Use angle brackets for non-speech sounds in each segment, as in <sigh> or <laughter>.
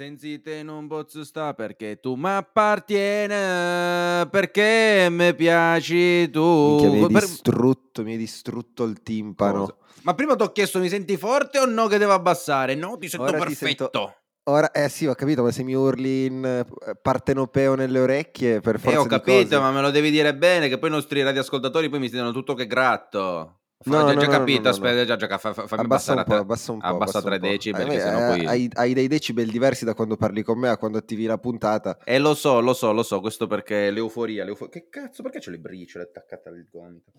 Senza te non posso sta perché tu mi appartieni, perché mi piaci tu. Minchia, mi hai Per- distrutto, mi hai distrutto il timpano. Cosa? Ma prima ti ho chiesto mi senti forte o no che devo abbassare? No, ti sento Ora ti perfetto. sento- Ora, eh sì, ho capito, ma se mi urli in eh, partenopeo nelle orecchie, per Eh, forza ho di capito, cose- ma me lo devi dire bene, che poi i nostri radioascoltatori poi mi sentono tutto che gratto. No, già, no, già no, capito, no, aspetta, già, già, fa- fa- fammi Abbassa un po', tre- abbassa un po'. abbassa abbassa tre un po'. decibel, Eh, che beh, sennò eh, poi... hai, hai dei decibel diversi da quando parli con me a quando attivi la puntata. Eh, lo so, lo so, lo so, questo perché l'euforia, l'eufo- Che cazzo, perché c'ho le briciole attaccate al gomito?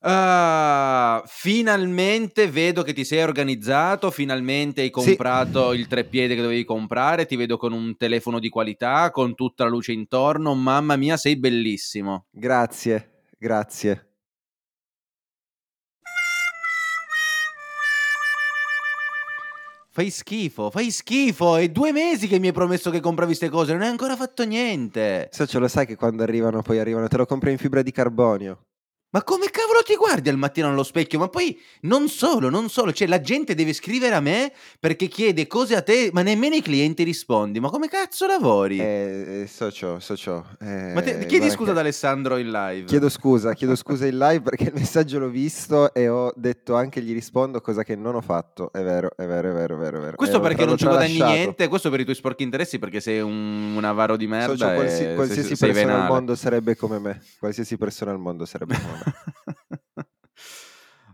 Ah, finalmente vedo che ti sei organizzato, finalmente hai Sì. comprato il treppiede che dovevi comprare, ti vedo con un telefono di qualità, con tutta la luce intorno, mamma mia, sei bellissimo. Grazie, grazie. Fai schifo, fai schifo, è due mesi che mi hai promesso che compravi queste cose, non hai ancora fatto niente. Ce lo sai che quando arrivano, poi arrivano, te lo compri in fibra di carbonio. Ma come cavolo ti guardi al mattino allo specchio? Ma poi non solo, non solo, cioè la gente deve scrivere a me perché chiede cose a te, ma nemmeno i clienti rispondi. Ma come cazzo lavori? Eh, eh, socio, socio. eh, ma te, chiedi scusa ad che- Alessandro in live. Chiedo scusa, chiedo scusa in live perché il messaggio l'ho visto e ho detto anche gli rispondo, cosa che non ho fatto. È vero, è vero, è vero, è vero. è vero. Questo Eh, perché non ci guadagni niente, questo per i tuoi sporchi interessi perché sei un, un avaro di merda. Socio, qualsi- qualsiasi persona al venale. mondo sarebbe come me. Qualsiasi persona al mondo sarebbe come me. <laughs>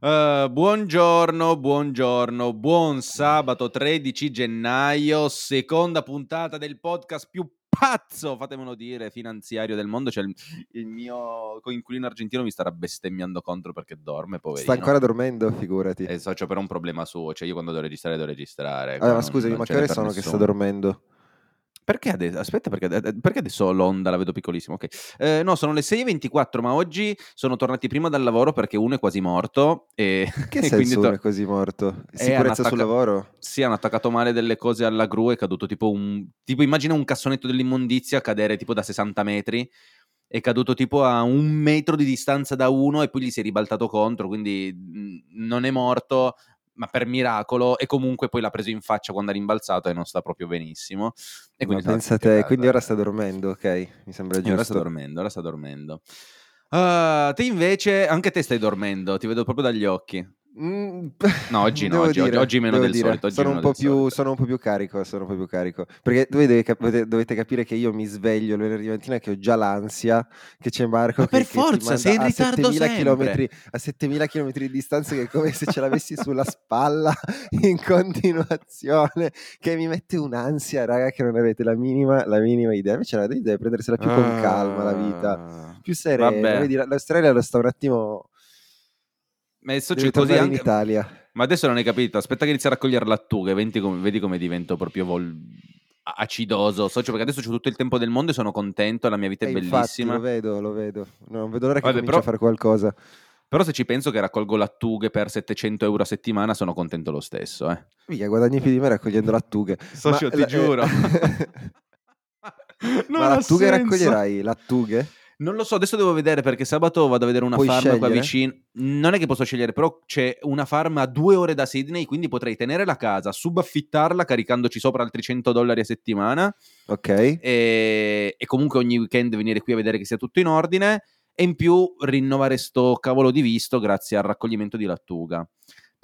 Eh, buongiorno, buongiorno, buon sabato 13 gennaio, seconda puntata del podcast più pazzo, fatemelo dire, finanziario del mondo. Cioè il, il mio coinquilino argentino mi starà bestemmiando contro perché dorme, poverino. Sta ancora dormendo, figurati. E socio per un problema suo, cioè io quando devo registrare devo registrare. Allora, scusami, ma che ore sono che sta nessuno. dormendo? Perché adesso? Aspetta, perché, perché adesso l'onda la vedo piccolissima? Ok. Eh, no, sono le 6.24, ma oggi sono tornati prima dal lavoro perché uno è quasi morto. E, Che <laughs> e senso quindi uno è così morto? Eh, Sicurezza hanno sul attacca- lavoro? Sì, hanno attaccato male delle cose alla gru, è caduto tipo un... Tipo immagina un cassonetto dell'immondizia cadere tipo da 60 metri. È caduto tipo a un metro di distanza da uno e poi gli si è ribaltato contro, quindi mh, non è morto, ma per miracolo, e comunque poi l'ha preso in faccia quando ha rimbalzato e non sta proprio benissimo. E quindi sono pensa andati a te, casa. quindi ora sta dormendo, ok? Mi sembra giusto. ora sta dormendo, ora sta dormendo. Ah, te invece, anche te stai dormendo, ti vedo proprio dagli occhi. Mm, <laughs> No, oggi no, oggi- oggi- oggi meno del solito, oggi sono, un meno po del più, solito. sono un po' più carico, sono un po' più carico. Perché voi dovete, dovete capire che io mi sveglio il venerdì mattina che ho già l'ansia, che c'è Marco Ma che, per forza, sei in a ritardo 7000 sempre. chilometri, a 7000 km di distanza che è come se ce l'avessi sulla spalla <laughs> in continuazione, che mi mette un'ansia, raga, che non avete la minima, la minima idea. Invece la deve prendersela più con calma la vita, Ah. più serena. Vabbè. L'Australia lo sta un attimo... Ma c'è così tornare in anche... Italia. Ma adesso non hai capito, aspetta che inizi a raccogliere lattughe, vedi come, vedi come divento proprio vol- acidoso, socio, perché adesso ho tutto il tempo del mondo e sono contento, la mia vita è Eh, infatti, bellissima. lo vedo, lo vedo. No, non vedo l'ora che Vabbè, cominci però- a fare qualcosa. Però se ci penso che raccolgo lattughe per 700 euro a settimana, sono contento lo stesso, eh. Mica guadagni più di me raccogliendo lattughe. <laughs> Socio, ti la- giuro. <laughs> Non Ma lattughe senso. raccoglierai? Lattughe? Non lo so, adesso devo vedere perché sabato vado a vedere una Puoi farm qua scegliere? vicino. Non è che posso scegliere, però c'è una farm a due ore da Sydney, quindi potrei tenere la casa, subaffittarla caricandoci sopra altri 100 dollari a settimana Ok. e, e comunque ogni weekend venire qui a vedere che sia tutto in ordine e in più rinnovare sto cavolo di visto grazie al raccoglimento di lattuga.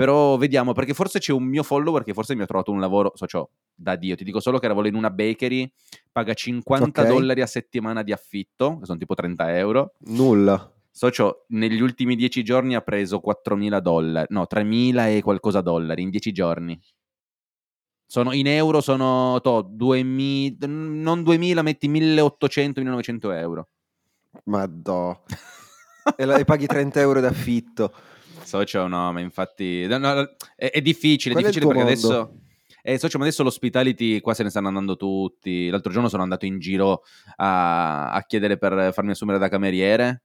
Però vediamo, perché forse c'è un mio follower che forse mi ha trovato un lavoro, socio, da Dio, ti dico solo che lavora in una bakery, paga 50 Ok. dollari a settimana di affitto, che sono tipo 30 euro. Nulla. Socio, negli ultimi 10 giorni ha preso 4.000 dollari, no, 3.000 e qualcosa dollari in 10 giorni. Sono, in euro sono to, 2.000, non 2.000, metti 1.800-1.900 euro. Madò. <laughs> e, la- e paghi 30 euro d'affitto. Socio, no, ma infatti no, no, è, è difficile, è Qual è il difficile tuo perché mondo? adesso... Eh, socio, ma adesso l'hospitality qua se ne stanno andando tutti. L'altro giorno sono andato in giro a, a chiedere per farmi assumere da cameriere.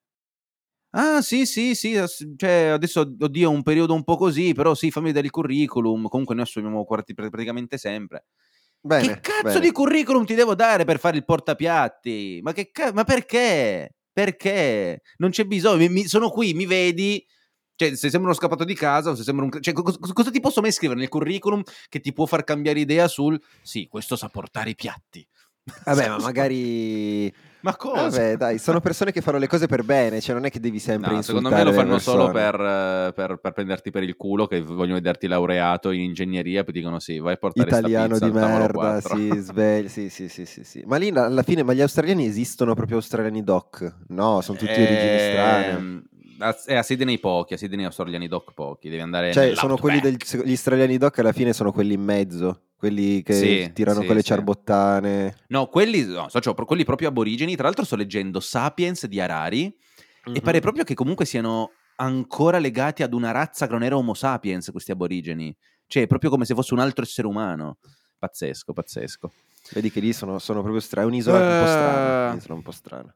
Ah, sì, sì, sì, cioè adesso, oddio, un periodo un po' così, però sì, fammi vedere il curriculum. Comunque noi assumiamo praticamente sempre. Bene, che cazzo bene. di curriculum ti devo dare per fare il portapiatti? Ma che ca- ma perché? Perché? Non c'è bisogno, mi- mi- sono qui, mi vedi, Cioè, se sembra uno scappato di casa o se sembra un... Cioè, cosa, cosa ti posso mai scrivere nel curriculum che ti può far cambiare idea sul... Sì, questo sa portare i piatti. Vabbè, <laughs> ma magari... Ma cosa? Vabbè, dai, sono persone che fanno le cose per bene, cioè non è che devi sempre No, insultare secondo me lo fanno solo per, eh, per- per prenderti per il culo, che vogliono vederti laureato in ingegneria, poi dicono sì, vai a portare sta Italiano pizza di merda, 4. sì, <laughs> svegli, sì, sì, sì, sì, sì. Ma lì alla fine, ma gli australiani esistono proprio australiani doc? No, sono tutti origini strane. A, eh, a Sydney pochi, a Sydney australiani doc pochi, devi andare Cioè, sono quelli degli gli australiani doc alla fine sono quelli in mezzo, quelli che Sì, tirano sì, con le sì. ciarbottane. No, quelli, no, so, cioè, quelli proprio aborigeni. Tra l'altro sto leggendo Sapiens di Harari e Mhm. pare proprio che comunque siano ancora legati ad una razza che non era Homo sapiens, questi aborigeni. Cioè, è proprio come se fosse un altro essere umano. Pazzesco, pazzesco. Vedi che lì sono, sono proprio strani, è un'isola un po' strana, Eh. un'isola un po' strana.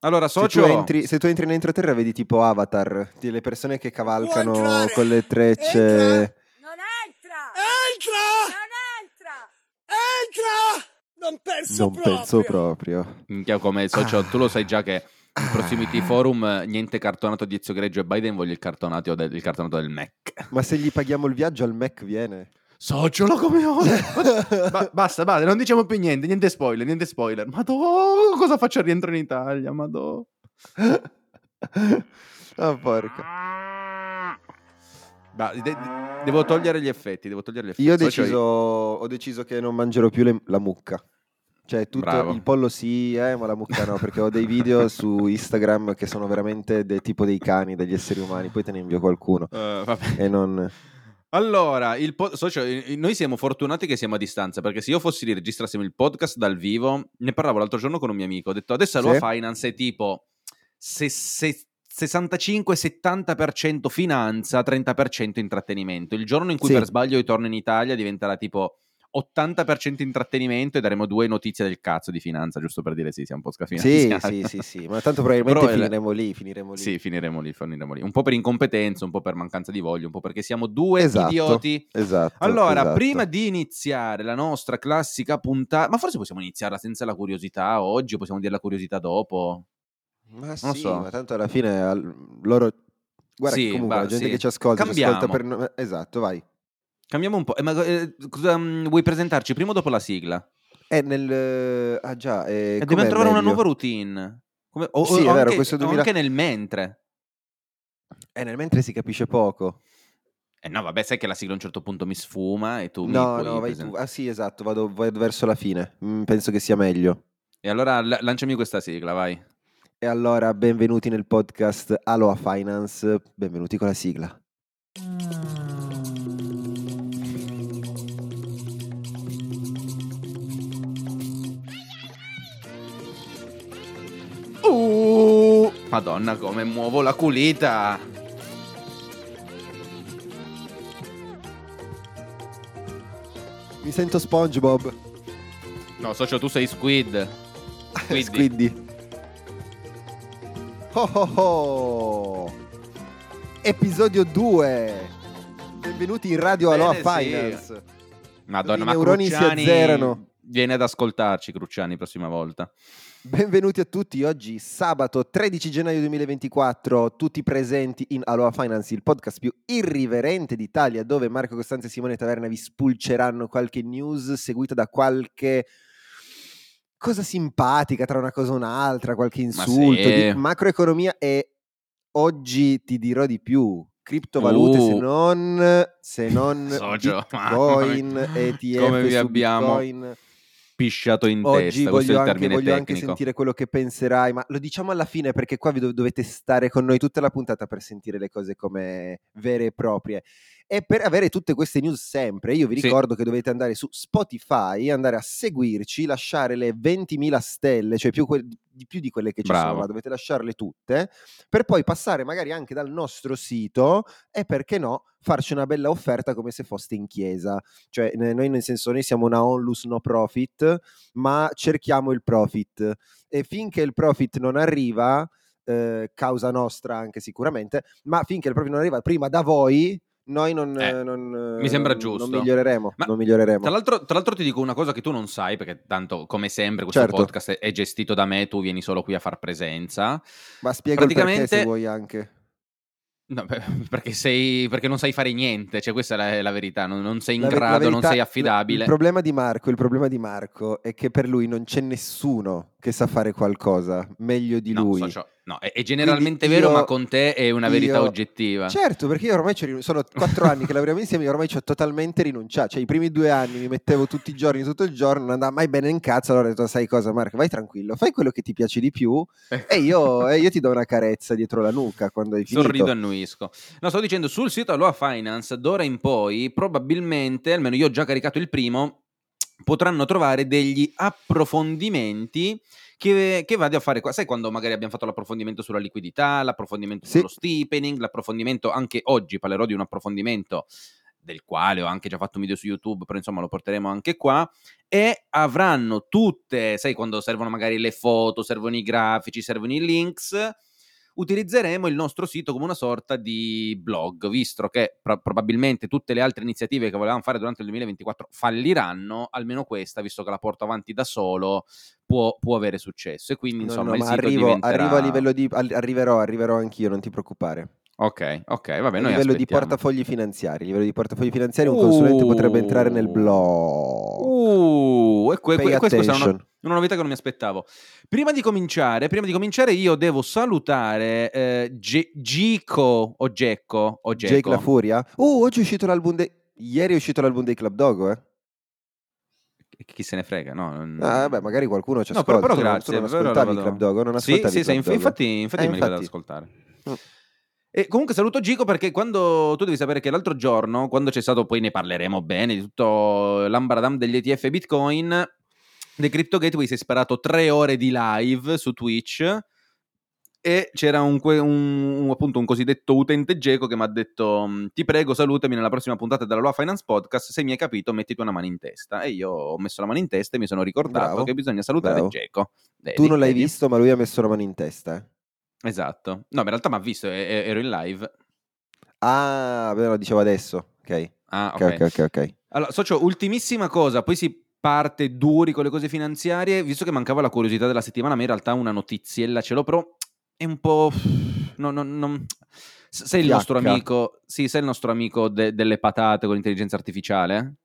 Allora, Se socio... tu, entri, se tu entri nell'entroterra vedi tipo Avatar, di- le persone che cavalcano con le trecce. Non entra! Entra! Non entra! Entra! Non penso Non proprio. penso proprio. Minchia, come socio, tu lo sai già che <sighs> in Proximity Forum niente cartonato di Ezio Greggio e Biden, voglio il cartonato del, il cartonato del Mac. Ma se gli paghiamo il viaggio al Mac viene. Sociolo come ora? <laughs> Ba- basta, basta, non diciamo più niente, niente spoiler, niente spoiler. Ma cosa faccio al rientro in Italia? Ma do. <laughs> Ah, porca. Ba- de- de- devo togliere gli effetti, devo togliere gli effetti. Io ho deciso, ho deciso che non mangerò più le- la mucca. Cioè, tutto Bravo. il pollo sì, eh, ma la mucca no, perché ho dei video <laughs> su Instagram che sono veramente del tipo dei cani, degli esseri umani, poi te ne invio qualcuno. vabbè. E non... Allora, il po- socio, noi siamo fortunati che siamo a distanza, perché se io fossi lì registrassimo il podcast dal vivo, ne parlavo l'altro giorno con un mio amico, ho detto adesso Sì. Aloha Finance è tipo se- se- 65-70% finanza, 30% intrattenimento. Il giorno in cui Sì. per sbaglio io torno in Italia diventerà tipo 80% intrattenimento e daremo due notizie del cazzo di finanza, giusto per dire sì, siamo un po' Sì, scafinanziati. <laughs> sì, sì, sì, ma tanto probabilmente finiremo lì, finiremo lì. Sì, finiremo lì, finiremo lì. Un po' per incompetenza, un po' per mancanza di voglia, un po' perché siamo due Esatto. idioti Esatto. allora, esatto. prima di iniziare la nostra classica puntata, ma forse possiamo iniziarla senza la curiosità oggi, possiamo dire la curiosità dopo. Ma lo sì, so. ma tanto alla fine al- loro... Guarda, Sì, comunque va, la gente sì. che ci ascolta, ci ascolta per... Esatto, vai. Cambiamo un po'. Eh, ma, eh, cosa, mm, vuoi presentarci prima o dopo la sigla? È nel... Ah già, eh, E com'è dobbiamo trovare una meglio? nuova routine. Come- o, Sì, o è vero, anche, questo o 2000 anche nel mentre. Eh, nel mentre si capisce poco. Eh no, vabbè, sai che la sigla a un certo punto mi sfuma e tu mi No, puoi no, vai tu. Ah sì, esatto, vado, vado verso la fine. Mm, penso che sia meglio. E allora la- lanciami questa sigla, vai. E allora, benvenuti nel podcast Aloha Finance. Benvenuti con la sigla. Madonna, come muovo la culita. Mi sento SpongeBob. No, socio, tu sei Squid. <laughs> Squiddy. Squiddy. Oh oh oh. Episodio 2. Benvenuti in Radio Aloha Bene, sì. Finance. Madonna, I ma neuroni si Cruciani azzerano. Viene ad ascoltarci, Cruciani, prossima volta. Benvenuti a tutti. Oggi sabato 13 gennaio 2024, tutti presenti in Aloha Finance, il podcast più irriverente d'Italia, dove Marco Costanzo e Simone Taverna vi spulceranno qualche news seguita da qualche cosa simpatica tra una cosa e un'altra, qualche insulto sì. di macroeconomia e oggi ti dirò di più. Criptovalute se Uh. non se non <laughs> Socio, Bitcoin. ETF Come vi su abbiamo Bitcoin. Pisciato in Oggi testa, voglio, anche, voglio anche sentire quello che penserai, ma lo diciamo alla fine perché qua vi dov- dovete stare con noi tutta la puntata per sentire le cose come vere e proprie. E per avere tutte queste news sempre, io vi Sì. ricordo che dovete andare su Spotify, andare a seguirci, lasciare le 20.000 stelle, cioè più que- di più di quelle che ci Bravo. sono, ma dovete lasciarle tutte, per poi passare magari anche dal nostro sito e perché no farci una bella offerta come se foste in chiesa. Cioè noi nel senso noi siamo una onlus no profit, ma cerchiamo il profit e finché il profit non arriva, eh, causa nostra anche sicuramente, ma finché il profit non arriva prima da voi, noi non, Eh, non, mi sembra giusto. Non miglioreremo. Ma non miglioreremo. Tra l'altro, tra l'altro ti dico una cosa che tu non sai, perché tanto, come sempre, questo Certo. podcast è- gestito da me, tu vieni solo qui a far presenza. ma spiega il perché praticamente- se vuoi anche. No, <laughs> perché, sei, perché non sai fare niente, cioè questa è la, la verità, non, non sei in La ve- la grado, non verità- sei affidabile. Il problema di Marco, il problema di Marco è che per lui non c'è nessuno che sa fare qualcosa meglio di No, lui. socio, no, è, è generalmente Quindi vero, io- ma con te è una verità io- oggettiva. Certo, perché io ormai sono quattro anni che lavoriamo insieme, io ormai ci ho totalmente rinunciato. Cioè, i primi due anni mi mettevo tutti i giorni, tutto il giorno, non andava mai bene in cazzo. Allora ho detto, sai cosa, Marco, vai tranquillo, fai quello che ti piace di più e io, e io ti do una carezza dietro la nuca quando hai finito. Sorrido e annuisco. No, sto dicendo, sul sito Aloha Finance, d'ora in poi, probabilmente, almeno io ho già caricato il primo, potranno trovare degli approfondimenti che, che vado a fare qua. Sai quando magari abbiamo fatto l'approfondimento sulla liquidità, l'approfondimento Sì. sullo steepening, l'approfondimento anche oggi, parlerò di un approfondimento del quale ho anche già fatto un video su YouTube, però insomma lo porteremo anche qua, e avranno tutte, sai quando servono magari le foto, servono i grafici, servono i links, utilizzeremo il nostro sito come una sorta di blog, visto che pro- probabilmente tutte le altre iniziative che volevamo fare durante il 2024 falliranno, almeno questa, visto che la porto avanti da solo, può, può avere successo. E quindi No, insomma no, il ma sito arrivo, diventerà... arrivo a livello di. arriverò, arriverò anch'io, non ti preoccupare. Ok, ok, vabbè, a noi livello di portafogli finanziari. A livello di portafogli finanziari, un consulente potrebbe entrare nel blog. Uh, e que- questa sarà una, una novità che non mi aspettavo. Prima di cominciare, prima di cominciare io devo salutare eh, Gico o Gecko o Jake. La Furia. Uh, oggi è uscito l'album dei. Ieri è uscito l'album dei Club Dogo, eh? Chi se ne frega, no? non- Ah, vabbè, magari qualcuno ci No, ascolta. però, però non- grazie. non però la ascoltavi vado- Club Dogo? Non ascoltavi sì, sì, Club inf- Dogo? infatti, infatti Eh, me li vado ad infatti. ascoltare. Mm. E comunque saluto Gico perché quando tu devi sapere che l'altro giorno, quando c'è stato, poi ne parleremo bene di tutto l'ambaradam degli ETF Bitcoin, The Crypto Gateway si è sparato tre ore di live su Twitch e c'era un, un- un- appunto un cosiddetto utente Geco che mi ha detto ti prego salutami nella prossima puntata della Loa Finance Podcast se mi hai capito mettiti una mano in testa e io ho messo la mano in testa e mi sono ricordato Bravo. che bisogna salutare Bravo. Geco Tu non l'hai visto, ma lui ha messo la mano in testa. Esatto no in realtà mi ha visto e- ero in live Ah, lo dicevo adesso. Ok. ah Ok, ok, ok, ok. ok. Allora, socio, ultimissima cosa, poi si parte duri con le cose finanziarie, visto che mancava la curiosità della settimana, ma in realtà una notiziella ce l'ho, però è un po'... No, no, no. Sei il nostro amico, sì, sei il nostro amico de- delle patate con l'intelligenza artificiale?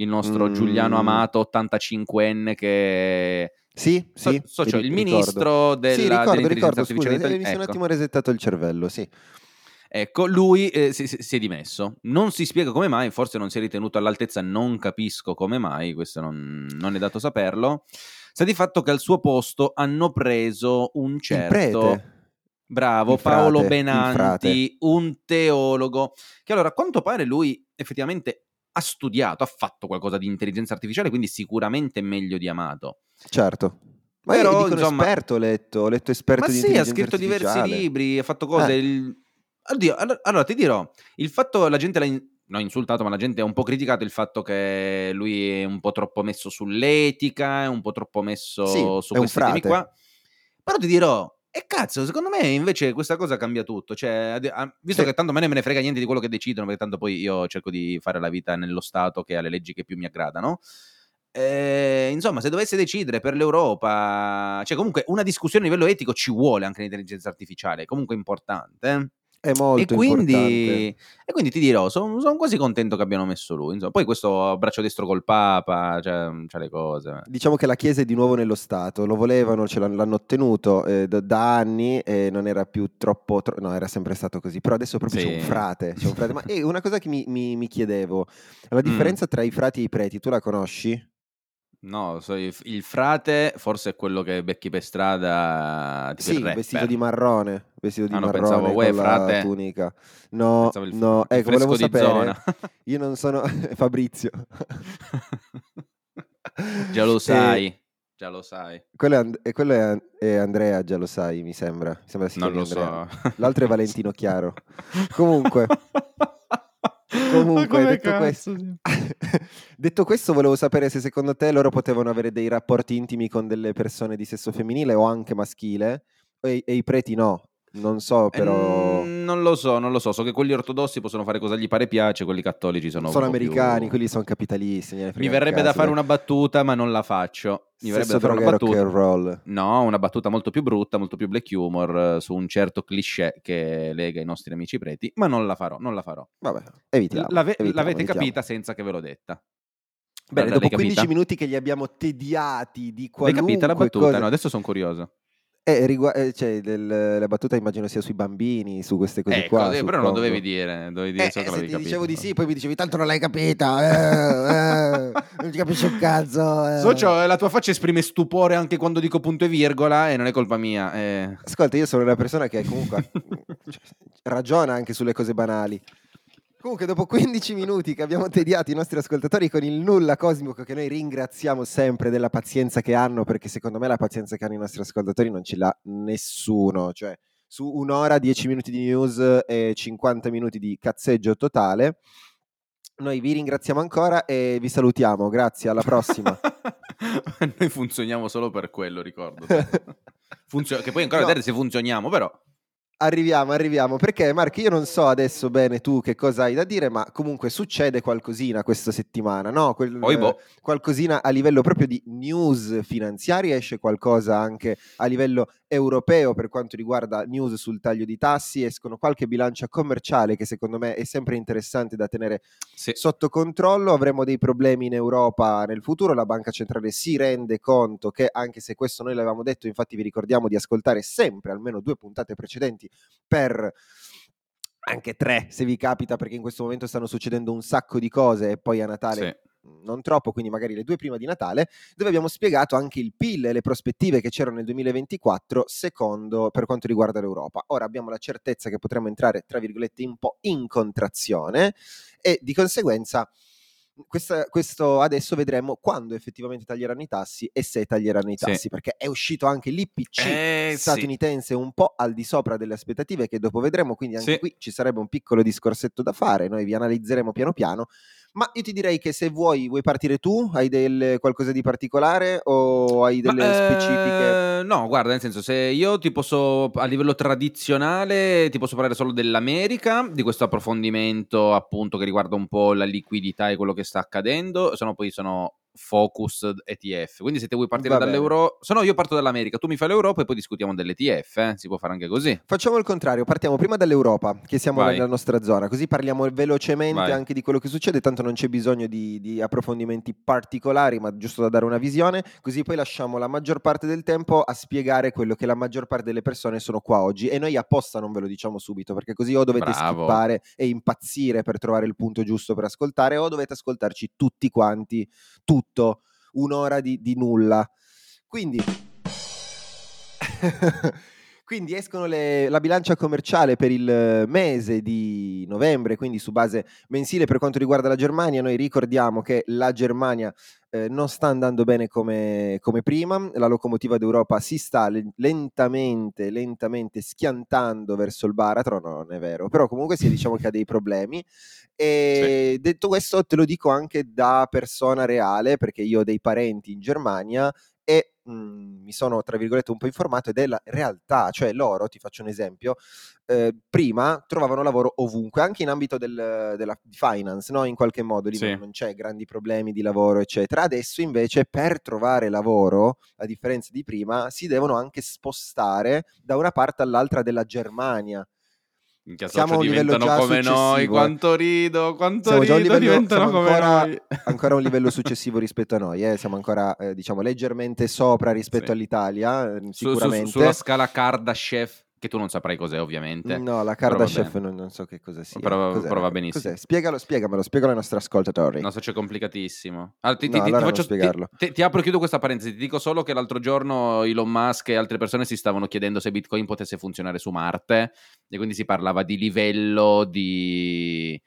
Il nostro Mm. Giuliano Amato, 85enne, che... Sì, So- sì. socio, il ricordo. ministro della, Sì, ricordo, ricordo, scusa, artificiale eh, mi sono italiana. un Ecco. attimo resettato il cervello, sì. Ecco, lui eh, si, si- è dimesso. Non si spiega come mai, forse non si è ritenuto all'altezza, non capisco come mai, questo non, non è dato saperlo. Sta di fatto che al suo posto hanno preso un certo... Bravo, frate, Paolo Benanti, un teologo, che allora a quanto pare lui effettivamente ha studiato, ha fatto qualcosa di intelligenza artificiale, quindi sicuramente meglio di Amato. Certo. Ma Però, io dicono insomma- esperto, ho letto, ho letto esperto Ma di sì, ha scritto diversi libri, ha fatto cose. Eh. il- Oddio, allo- allora ti dirò, il fatto, la gente l'ha in- ha insultato, ma la gente ha un po' criticato il fatto che lui è un po' troppo messo sull'etica, è un po' troppo messo Sì, su è questi temi qua. Però ti dirò, e cazzo, secondo me invece questa cosa cambia tutto. Cioè, visto Sì. che tanto a me non me ne frega niente di quello che decidono, perché tanto poi io cerco di fare la vita nello Stato che ha le leggi che più mi aggradano. Eh, insomma, se dovesse decidere per l'Europa, cioè comunque una discussione a livello etico ci vuole anche l'intelligenza artificiale, è comunque importante. È molto e, quindi, importante. e quindi ti dirò, sono quasi contento che abbiano messo lui. Insomma. Poi questo braccio destro col Papa, cioè, c'ha le cose. Diciamo che la Chiesa è di nuovo nello Stato, lo volevano, ce l'hanno, ottenuto eh, da, da anni e non era più troppo, tro- no, era sempre stato così, però adesso proprio c'è Sì. un frate, c'è un frate. Ma e una cosa che mi, mi- mi chiedevo, Mm. la differenza tra i frati e i preti, tu la conosci? No, so- il il frate forse è quello che becchi per strada. Tipo Sì, vestito di marrone, vestito di Ah, no, marrone pensavo, con uè, la frate. tunica. No, Pensavo il- no, il ecco, volevo sapere, zona. io non sono <laughs> Fabrizio. <laughs> Già lo Eh, sai. Già lo sai. quello è, And- e quello è An- è Andrea, già lo sai, mi sembra. Mi sembra si Non lo Andrea. so. L'altro è Valentino Chiaro. Comunque, <laughs> Comunque, detto questo- <laughs> detto questo, volevo sapere se secondo te loro potevano avere dei rapporti intimi con delle persone di sesso femminile o anche maschile e, e i preti no. Non so, però. Eh, non lo so, non lo so. So che quelli ortodossi possono fare cosa gli pare piace, quelli cattolici sono. Sono americani, più- quelli sono capitalisti. Mi verrebbe da cazzo, fare una battuta, ma non la faccio. Mi verrebbe da fare una battuta. roll. No, una battuta molto più brutta, molto più black humor eh, su un certo cliché che lega i nostri amici preti, ma non la farò, non la farò. Vabbè, evitiamo. L'ave- evitiamo, l'avete evitiamo. capita senza che ve l'ho detta. Bene, L'hai dopo capita? 15 minuti che li abbiamo tediati di L'hai qualunque capita la battuta? cosa. No, adesso sono curioso. Eh, rigua- eh, cioè, del- la battuta immagino sia sui bambini, su queste cose Ecco, qua. eh, sul però non Congo. dovevi dire, dovevi dire Eh, solo eh, che se l'avevi ti dicevo di capito. sì, poi mi dicevi tanto non l'hai capita, eh, eh, non ti capisci un cazzo. eh." Socio, la tua faccia esprime stupore anche quando dico punto e virgola e non è colpa mia. eh. Ascolta, io sono una persona che comunque cioè, <laughs> ragiona anche sulle cose banali. Comunque, dopo 15 minuti che abbiamo tediato i nostri ascoltatori con il nulla cosmico, che noi ringraziamo sempre della pazienza che hanno, perché secondo me la pazienza che hanno i nostri ascoltatori non ce l'ha nessuno. Cioè, su un'ora, 10 minuti di news e 50 minuti di cazzeggio totale. Noi vi ringraziamo ancora e vi salutiamo. Grazie, alla prossima. <laughs> Noi funzioniamo solo per quello, ricordo. Funzio- che poi ancora <laughs> No. vedere se funzioniamo, però. Arriviamo, arriviamo, perché Marco io non so adesso bene tu che cosa hai da dire, ma comunque succede qualcosina questa settimana, no? Quel- boh. qualcosina a livello proprio di news finanziaria, esce qualcosa anche a livello europeo per quanto riguarda news sul taglio di tassi, escono qualche bilancia commerciale che secondo me è sempre interessante da tenere Sì. sotto controllo, avremo dei problemi in Europa nel futuro, la banca centrale si rende conto che anche se questo noi l'avevamo detto, infatti vi ricordiamo di ascoltare sempre almeno due puntate precedenti per anche tre se vi capita perché in questo momento stanno succedendo un sacco di cose e poi a Natale non troppo, quindi magari le due prima di Natale, dove abbiamo spiegato anche il PIL e le prospettive che c'erano nel 2024 secondo per quanto riguarda l'Europa. Ora abbiamo la certezza che potremo entrare, tra virgolette, un po' in contrazione e di conseguenza questa- questo adesso vedremo quando effettivamente taglieranno i tassi e se taglieranno i Sì. tassi, perché è uscito anche l'IPC Eh, sì. statunitense un po' al di sopra delle aspettative che dopo vedremo, quindi anche Sì. qui ci sarebbe un piccolo discorsetto da fare, noi vi analizzeremo piano piano, ma io ti direi che se vuoi, vuoi partire tu, hai del, qualcosa di particolare o hai delle Ma, specifiche... eh, no, guarda, nel senso, se io ti posso, a livello tradizionale, ti posso parlare solo dell'America, di questo approfondimento appunto che riguarda un po' la liquidità e quello che sta accadendo, se no poi sono focused ETF. Quindi se te vuoi partire Va dall'Euro, se no io parto dall'America, tu mi fai l'Europa e poi discutiamo dell'ETF, eh? si può fare anche così. Facciamo il contrario, partiamo prima dall'Europa, che siamo Vai. nella nostra zona, così parliamo velocemente Vai. anche di quello che succede, tanto non c'è bisogno di, di approfondimenti particolari, ma giusto da dare una visione, così poi lasciamo la maggior parte del tempo a spiegare quello che la maggior parte delle persone sono qua oggi e noi apposta non ve lo diciamo subito, perché così o dovete Bravo. skippare e impazzire per trovare il punto giusto per ascoltare o dovete ascoltarci tutti quanti, tutto, un'ora di, di nulla. Quindi... <laughs> Quindi escono le- la bilancia commerciale per il mese di novembre, quindi su base mensile per quanto riguarda la Germania. Noi ricordiamo che la Germania eh, non sta andando bene come, come prima, la locomotiva d'Europa si sta le- lentamente, lentamente schiantando verso il baratro, no, non è vero, però comunque sì, diciamo che ha dei problemi. E detto questo, te lo dico anche da persona reale, perché io ho dei parenti in Germania e mh, mi sono tra virgolette un po' informato ed è la realtà, cioè loro, ti faccio un esempio, eh, prima trovavano lavoro ovunque, anche in ambito del- della finance, no? in qualche modo, lì Sì. non c'è grandi problemi di lavoro, eccetera. Adesso invece per trovare lavoro, a differenza di prima, si devono anche spostare da una parte all'altra della Germania. Minchia, Siamo socio, diventano come noi, successivo, eh. quanto rido, quanto Siamo già a un rido, livello- siamo ancora- noi. <laughs> ancora un livello <laughs> successivo rispetto a noi, eh? siamo ancora eh, diciamo leggermente sopra rispetto Sì. all'Italia, eh, Su- su- sicuramente. sulla scala Kardashev, che tu non saprai cos'è ovviamente. No, la Kardashev non, non so che cosa sia. Però- Cos'è? però va benissimo. Cos'è? Spiegalo, spiegamelo, spiegalo ai nostri ascoltatori. No, se c'è complicatissimo. Allora, ti, No, ti- ti allora non faccio- ti- spiegarlo. ti- ti apro e chiudo questa parentesi. Ti dico solo che l'altro giorno Elon Musk e altre persone si stavano chiedendo se Bitcoin potesse funzionare su Marte. E quindi si parlava di livello di.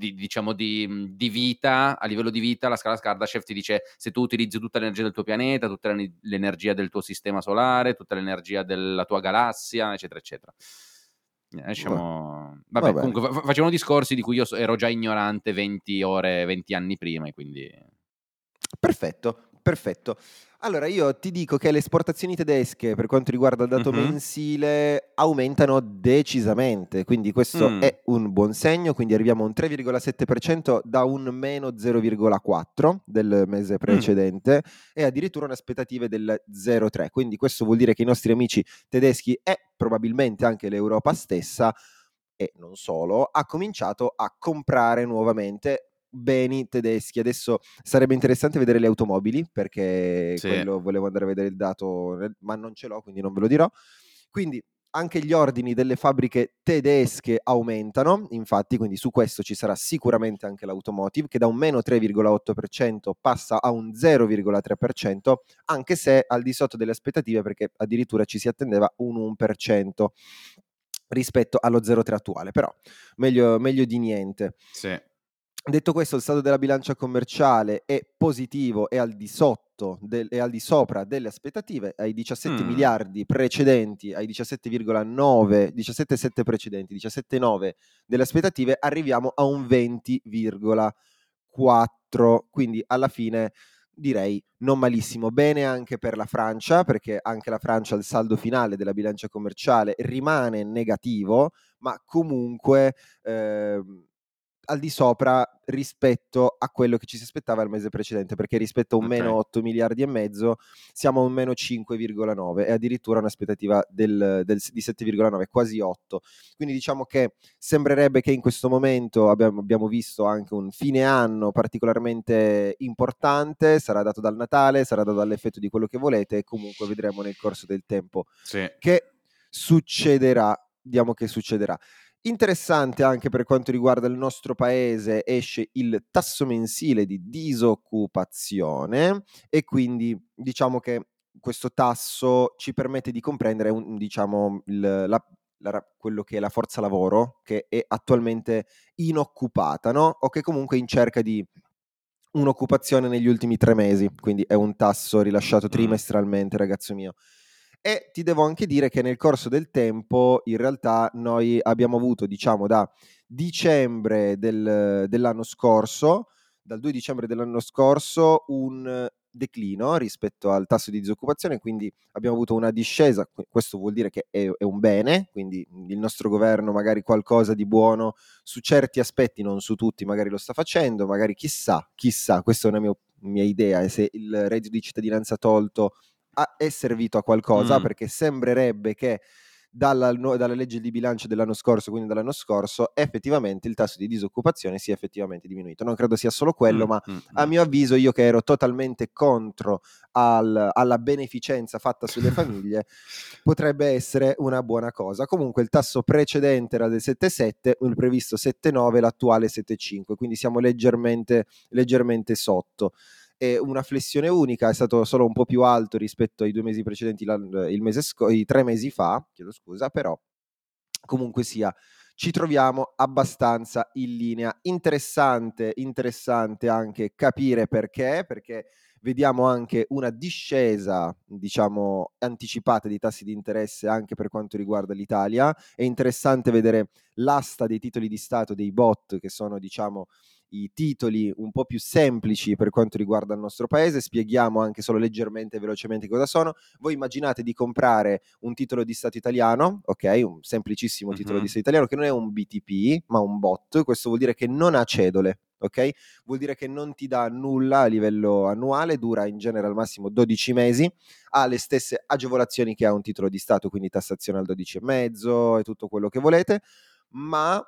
Di- diciamo di, di vita a livello di vita la scala Kardashev ti dice se tu utilizzi tutta l'energia del tuo pianeta tutta l'ener- l'energia del tuo sistema solare tutta l'energia della tua galassia eccetera eccetera Eh, lasciamo- Va Vabbè, bene. comunque fa- facevano discorsi di cui io ero già ignorante 20 ore, 20 anni prima, quindi Perfetto. Perfetto. Allora io ti dico che le esportazioni tedesche per quanto riguarda il dato Mhm. mensile aumentano decisamente, quindi questo Mm. è un buon segno, quindi arriviamo a un 3,7% da un meno 0,4 del mese precedente e addirittura una aspettative del 0,3, quindi questo vuol dire che i nostri amici tedeschi e probabilmente anche l'Europa stessa e non solo, ha cominciato a comprare nuovamente beni tedeschi. Adesso sarebbe interessante vedere le automobili, perché Sì. quello volevo andare a vedere il dato, ma non ce l'ho, quindi non ve lo dirò. Quindi anche gli ordini delle fabbriche tedesche aumentano, infatti, quindi su questo ci sarà sicuramente anche l'automotive, che da un meno 3,8% passa a un 0,3%, anche se al di sotto delle aspettative, perché addirittura ci si attendeva un 1% rispetto allo 0,3 attuale, però meglio, meglio di niente. Sì. Detto questo, il saldo della bilancia commerciale è positivo e al di sotto del- e al di sopra delle aspettative, ai 17 Mm. miliardi precedenti, ai 17,9, 17,7 precedenti, 17,9 delle aspettative, arriviamo a un 20,4, quindi alla fine direi non malissimo. Bene anche per la Francia, perché anche la Francia il saldo finale della bilancia commerciale rimane negativo, ma comunque ehm, al di sopra rispetto a quello che ci si aspettava il mese precedente, perché rispetto a un Ok. meno 8 miliardi e mezzo siamo a un meno 5,9 e addirittura un'aspettativa del, del- di 7,9, quasi 8. Quindi diciamo che sembrerebbe che in questo momento abbiamo, abbiamo visto anche un fine anno particolarmente importante, sarà dato dal Natale, sarà dato dall'effetto di quello che volete e comunque vedremo nel corso del tempo Sì. che succederà, vediamo che succederà. Interessante anche per quanto riguarda il nostro paese, esce il tasso mensile di disoccupazione e quindi diciamo che questo tasso ci permette di comprendere un- diciamo, il- la- la- quello che è la forza lavoro che è attualmente inoccupata, no? O che comunque è in cerca di un'occupazione negli ultimi tre mesi, quindi è un tasso rilasciato trimestralmente, ragazzo mio. E ti devo anche dire che nel corso del tempo, in realtà, noi abbiamo avuto, diciamo, da dicembre del- dell'anno scorso, dal 2 dicembre dell'anno scorso, un declino rispetto al tasso di disoccupazione, quindi abbiamo avuto una discesa, que- questo vuol dire che è, è un bene, quindi il nostro governo magari qualcosa di buono su certi aspetti, non su tutti, magari lo sta facendo, magari chissà, chissà, questa è una mia, mia idea, e se il reddito di cittadinanza tolto è servito a qualcosa, Mm. perché sembrerebbe che dalla, dalla legge di bilancio dell'anno scorso, quindi dall'anno scorso, effettivamente il tasso di disoccupazione sia effettivamente diminuito. Non credo sia solo quello, Mm, ma mm, a mio avviso, io che ero totalmente contro al- alla beneficenza fatta sulle <laughs> famiglie, potrebbe essere una buona cosa. Comunque il tasso precedente era del 7,7, il previsto 7,9, l'attuale 7,5, quindi siamo leggermente, leggermente sotto. È una flessione unica, è stato solo un po' più alto rispetto ai due mesi precedenti, il mese sco- i tre mesi fa, chiedo scusa, però comunque sia, ci troviamo abbastanza in linea. Interessante, interessante anche capire perché, perché vediamo anche una discesa, diciamo, anticipata di tassi di interesse anche per quanto riguarda l'Italia. È interessante vedere l'asta dei titoli di Stato, dei bot, che sono, diciamo, i titoli un po' più semplici per quanto riguarda il nostro paese. Spieghiamo anche solo leggermente e velocemente cosa sono. Voi immaginate di comprare un titolo di Stato italiano, ok? Un semplicissimo titolo Mhm. di Stato italiano che non è un BTP, ma un bot. Questo vuol dire che non ha cedole, ok? Vuol dire che non ti dà nulla a livello annuale, dura in genere al massimo 12 mesi, ha le stesse agevolazioni che ha un titolo di Stato, quindi tassazione al 12,5 e tutto quello che volete, ma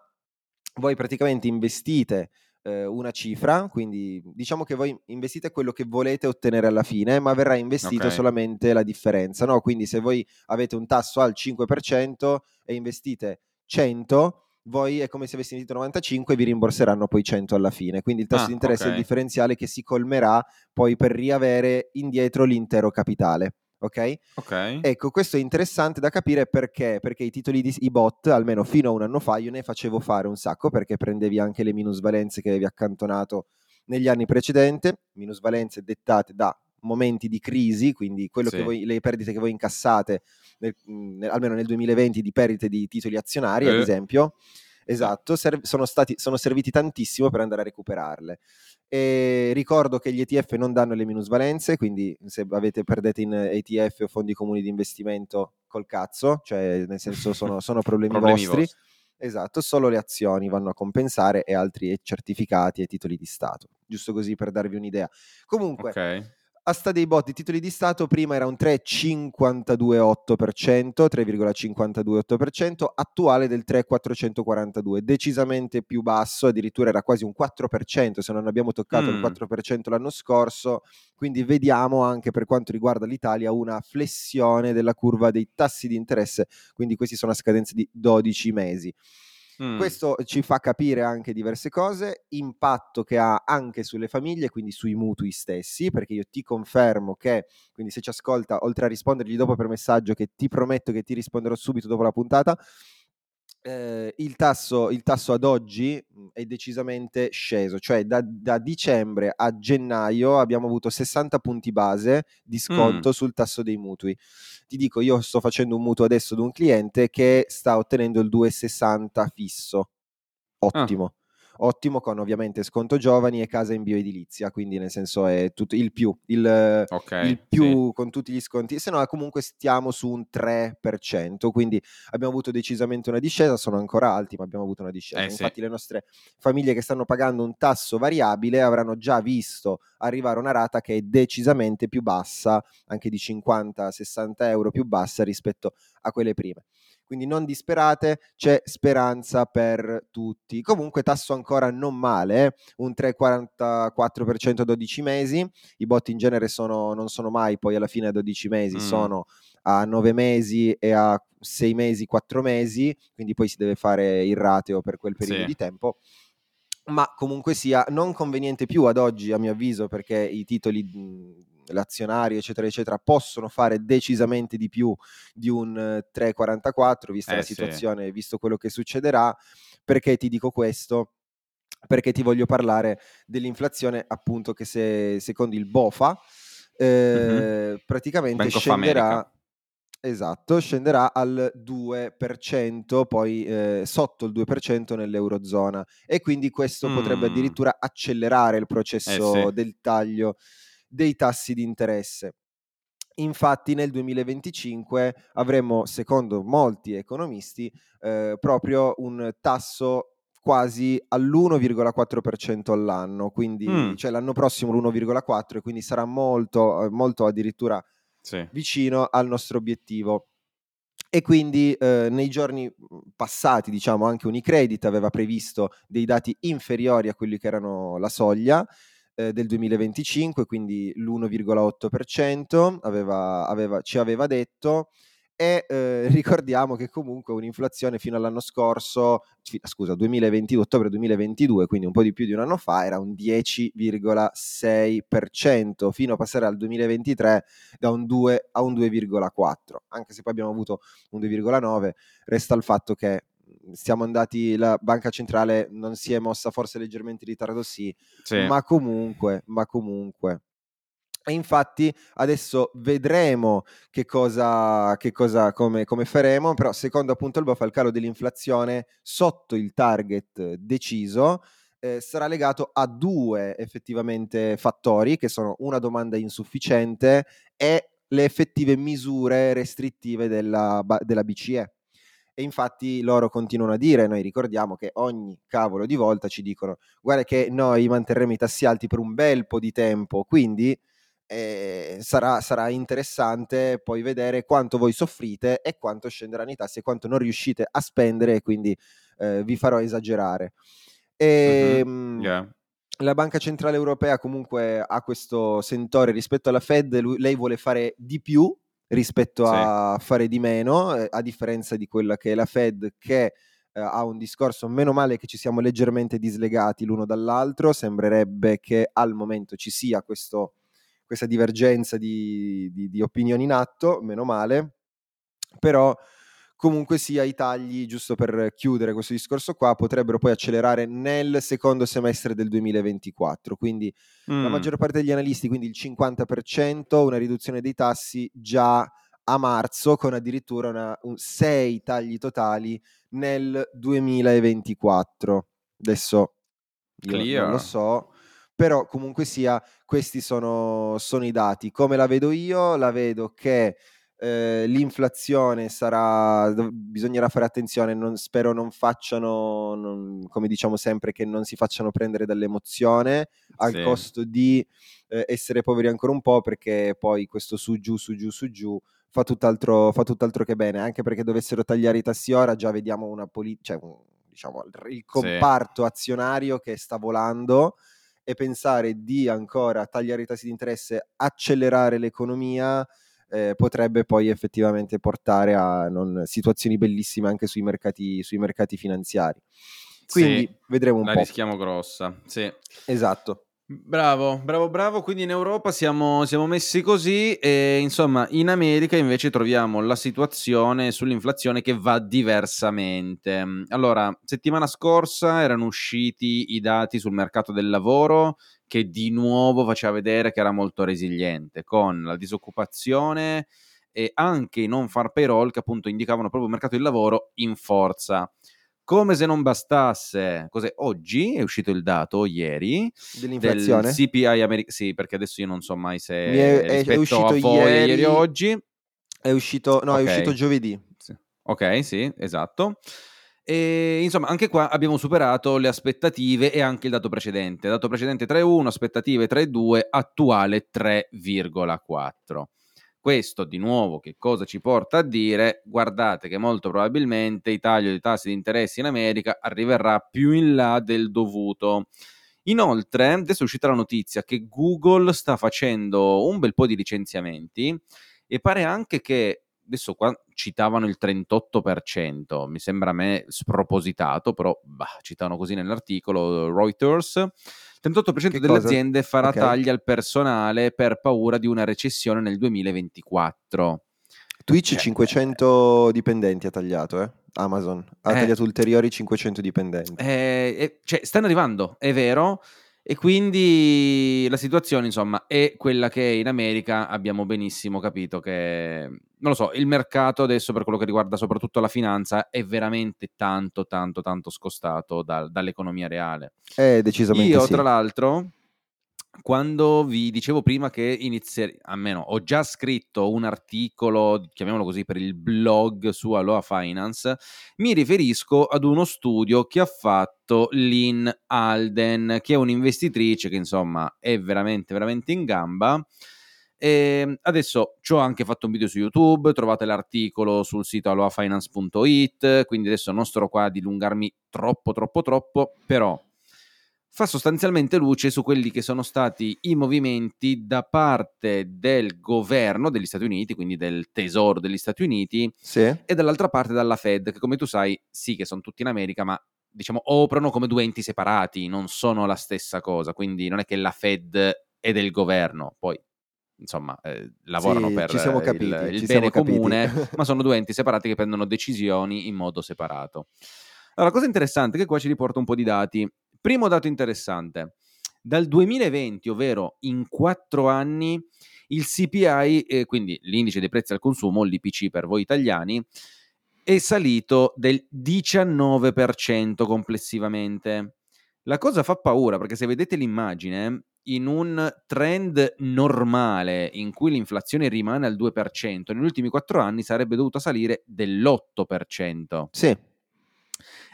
voi praticamente investite eh, una cifra, quindi diciamo che voi investite quello che volete ottenere alla fine, ma verrà investito Ok. solamente la differenza, no? Quindi se voi avete un tasso al 5% e investite 100, voi è come se aveste investito 95 e vi rimborseranno poi 100 alla fine. Quindi il tasso Ah, di interesse è il differenziale che si colmerà poi per riavere indietro l'intero capitale. Ok? Ok. Ecco, questo è interessante da capire perché, perché i titoli di i bot, almeno fino a un anno fa, io ne facevo fare un sacco perché prendevi anche le minusvalenze che avevi accantonato negli anni precedenti, minusvalenze dettate da momenti di crisi, quindi quello Sì. che voi, le perdite che voi incassate, nel- nel- almeno nel 2020, di perdite di titoli azionari, ad Eh. esempio, Esatto, serv- sono, stati, sono serviti tantissimo per andare a recuperarle. E ricordo che gli ETF non danno le minusvalenze, quindi se avete, perdete in ETF o fondi comuni di investimento col cazzo, cioè nel senso sono, sono <laughs> problemi, Problemi vostri. vostri. Esatto, solo le azioni vanno a compensare e altri certificati e titoli di Stato. Giusto così per darvi un'idea. Comunque, Ok. A sta dei bot di titoli di Stato prima era un 3,528%, 3,528%, attuale del 3,442, decisamente più basso, addirittura era quasi un 4%, se non abbiamo toccato il Mm. 4% l'anno scorso, quindi vediamo anche per quanto riguarda l'Italia una flessione della curva dei tassi di interesse, quindi questi sono a scadenza di 12 mesi. Mm. Questo ci fa capire anche diverse cose, impatto che ha anche sulle famiglie, quindi sui mutui stessi, perché io ti confermo che, quindi se ci ascolta, oltre a rispondergli dopo per messaggio, che ti prometto che ti risponderò subito dopo la puntata, eh, il, tasso, il tasso ad oggi mh, è decisamente sceso, cioè da, da dicembre a gennaio abbiamo avuto 60 punti base di sconto sul tasso dei mutui. Ti dico, io sto facendo un mutuo adesso ad un cliente che sta ottenendo il 2,60 fisso. Ottimo. Ottimo con ovviamente sconto giovani e casa in bioedilizia, quindi nel senso è tutto il più, il, Ok. il più con tutti gli sconti, se no comunque stiamo su un 3%, quindi abbiamo avuto decisamente una discesa, sono ancora alti, ma abbiamo avuto una discesa. Eh, sì. Infatti le nostre famiglie che stanno pagando un tasso variabile avranno già visto arrivare una rata che è decisamente più bassa, anche di 50-60 euro più bassa rispetto a quelle prime. Quindi non disperate, c'è speranza per tutti. Comunque tasso ancora non male, eh, un 3,44% a 12 mesi, i bot in genere sono, non sono mai poi alla fine a 12 mesi, Mm. sono a 9 mesi e a 6 mesi, 4 mesi, quindi poi si deve fare il rateo per quel periodo Sì. di tempo. Ma comunque sia non conveniente più ad oggi, a mio avviso, perché i titoli, mh, l'azionario, eccetera, eccetera, possono fare decisamente di più di un eh, 3,44, vista Eh, la sì. situazione, visto quello che succederà. Perché ti dico questo? Perché ti voglio parlare dell'inflazione, appunto, che se, secondo il BOFA, eh, praticamente Bank scenderà. Esatto, scenderà al 2%, poi eh, sotto il 2% nell'Eurozona e quindi questo potrebbe Mm. addirittura accelerare il processo Eh, sì. del taglio dei tassi di interesse. Infatti nel 2025 avremo, secondo molti economisti, eh, proprio un tasso quasi all'1,4% all'anno, quindi Mm. cioè l'anno prossimo l'1,4 e quindi sarà molto, eh, molto addirittura Sì. vicino al nostro obiettivo. E quindi eh, nei giorni mh, passati, diciamo, anche Unicredit aveva previsto dei dati inferiori a quelli che erano la soglia eh, del 2025, quindi l'1,8% aveva, aveva, ci aveva detto. E eh, <laughs> ricordiamo che comunque un'inflazione fino all'anno scorso, scusa, 2020, ottobre 2022, quindi un po' di più di un anno fa, era un 10,6%, fino a passare al 2023 da un 2 a un 2,4, anche se poi abbiamo avuto un 2,9, resta il fatto che siamo andati, la banca centrale non si è mossa forse leggermente in ritardo, sì, Sì. ma comunque, ma comunque. E infatti adesso vedremo che cosa, che cosa come, come faremo, però secondo appunto il BOFA il calo dell'inflazione sotto il target deciso eh, sarà legato a due effettivamente fattori che sono una domanda insufficiente e le effettive misure restrittive della, della BCE. E infatti loro continuano a dire, noi ricordiamo che ogni cavolo di volta ci dicono guarda che noi manterremo i tassi alti per un bel po' di tempo, quindi eh, sarà, sarà interessante poi vedere quanto voi soffrite e quanto scenderanno i tassi e quanto non riuscite a spendere e quindi eh, vi farò esagerare. E, Mhm. mh, Yeah. la Banca Centrale Europea comunque ha questo sentore rispetto alla Fed, lui- lei vuole fare di più rispetto Sì. a fare di meno, eh, a differenza di quella che è la Fed che eh, ha un discorso, meno male che ci siamo leggermente dislegati l'uno dall'altro, sembrerebbe che al momento ci sia questo, questa divergenza di, di- di opinioni in atto, meno male, però comunque sia i tagli, giusto per chiudere questo discorso qua, potrebbero poi accelerare nel secondo semestre del 2024, quindi la Mm. maggior parte degli analisti, quindi il 50%, una riduzione dei tassi già a marzo con addirittura una, un, sei tagli totali nel 2024. Adesso io lo so, però comunque sia questi sono, sono i dati. Come la vedo io? La vedo che eh, l'inflazione sarà, bisognerà fare attenzione, non, spero non facciano, non- come diciamo sempre, che non si facciano prendere dall'emozione al Sì. costo di eh, essere poveri ancora un po', perché poi questo su giù, su giù, su giù fa tutt'altro, fa tutt'altro che bene, anche perché dovessero tagliare i tassi ora, già vediamo una politica, cioè, diciamo, il- comparto azionario che sta volando e pensare di ancora tagliare i tassi di interesse, accelerare l'economia, eh, potrebbe poi effettivamente portare a non- situazioni bellissime anche sui mercati, sui mercati finanziari. Quindi Sì, vedremo un la po'. rischiamo grossa. Sì. Esatto. Bravo, bravo, bravo. Quindi in Europa siamo, siamo messi così e insomma in America invece troviamo la situazione sull'inflazione che va diversamente. Allora, settimana scorsa erano usciti i dati sul mercato del lavoro che di nuovo faceva vedere che era molto resiliente con la disoccupazione e anche i non far payroll che appunto indicavano proprio il mercato del lavoro in forza. Come se non bastasse, cos'è? Oggi è uscito il dato, ieri, Dell'inflazione? del CPI americano. Sì, perché adesso io non so mai se è- è- è uscito voi ieri- ieri o oggi. È uscito, no, è Ok. uscito giovedì. Sì. Ok, sì, esatto. E insomma, anche qua abbiamo superato le aspettative e anche il dato precedente. Dato precedente 3,1, aspettative 3,2, attuale 3,4. Questo di nuovo che cosa ci porta a dire? Guardate che molto probabilmente il taglio dei tassi di interesse in America arriverà più in là del dovuto. Inoltre, adesso è uscita la notizia che Google sta facendo un bel po' di licenziamenti e pare anche che adesso qua citavano il 38%, mi sembra a me spropositato, però bah, citavano così nell'articolo Reuters. Il 38% Che delle cosa? aziende farà Ok. tagli al personale per paura di una recessione nel 2024. Twitch Cioè, 500 dipendenti ha tagliato, eh? Amazon ha Eh. tagliato ulteriori 500 dipendenti. Eh, eh, cioè, stanno arrivando, è vero, e quindi la situazione, insomma, è quella che in America abbiamo benissimo capito che, non lo so, il mercato adesso per quello che riguarda soprattutto la finanza è veramente tanto, tanto, tanto scostato dal- dall'economia reale. Eh, decisamente Io, sì. tra l'altro, quando vi dicevo prima che inizier- almeno ho già scritto un articolo, chiamiamolo così, per il blog su Aloha Finance, mi riferisco ad uno studio che ha fatto Lynn Alden, che è un'investitrice che insomma è veramente, veramente in gamba. E adesso ci ho anche fatto un video su YouTube, trovate l'articolo sul sito alohafinance.it, quindi adesso non starò qua a dilungarmi troppo, troppo, troppo, però fa sostanzialmente luce su quelli che sono stati i movimenti da parte del governo degli Stati Uniti, quindi del tesoro degli Stati Uniti, Sì? e dall'altra parte dalla Fed, che come tu sai, sì che sono tutti in America, ma diciamo operano come due enti separati, non sono la stessa cosa, quindi non è che la Fed è del governo, poi insomma eh, lavorano Sì, per capiti, il, il bene comune, <laughs> ma sono due enti separati che prendono decisioni in modo separato. Allora, la cosa interessante è che qua ci riporta un po' di dati. Primo dato interessante, dal 2020, ovvero in quattro anni, il CPI, eh, quindi l'indice dei prezzi al consumo, l'IPC per voi italiani, è salito del 19% complessivamente. La cosa fa paura perché se vedete l'immagine, in un trend normale in cui l'inflazione rimane al 2%, negli ultimi quattro anni sarebbe dovuta salire dell'8%. Sì.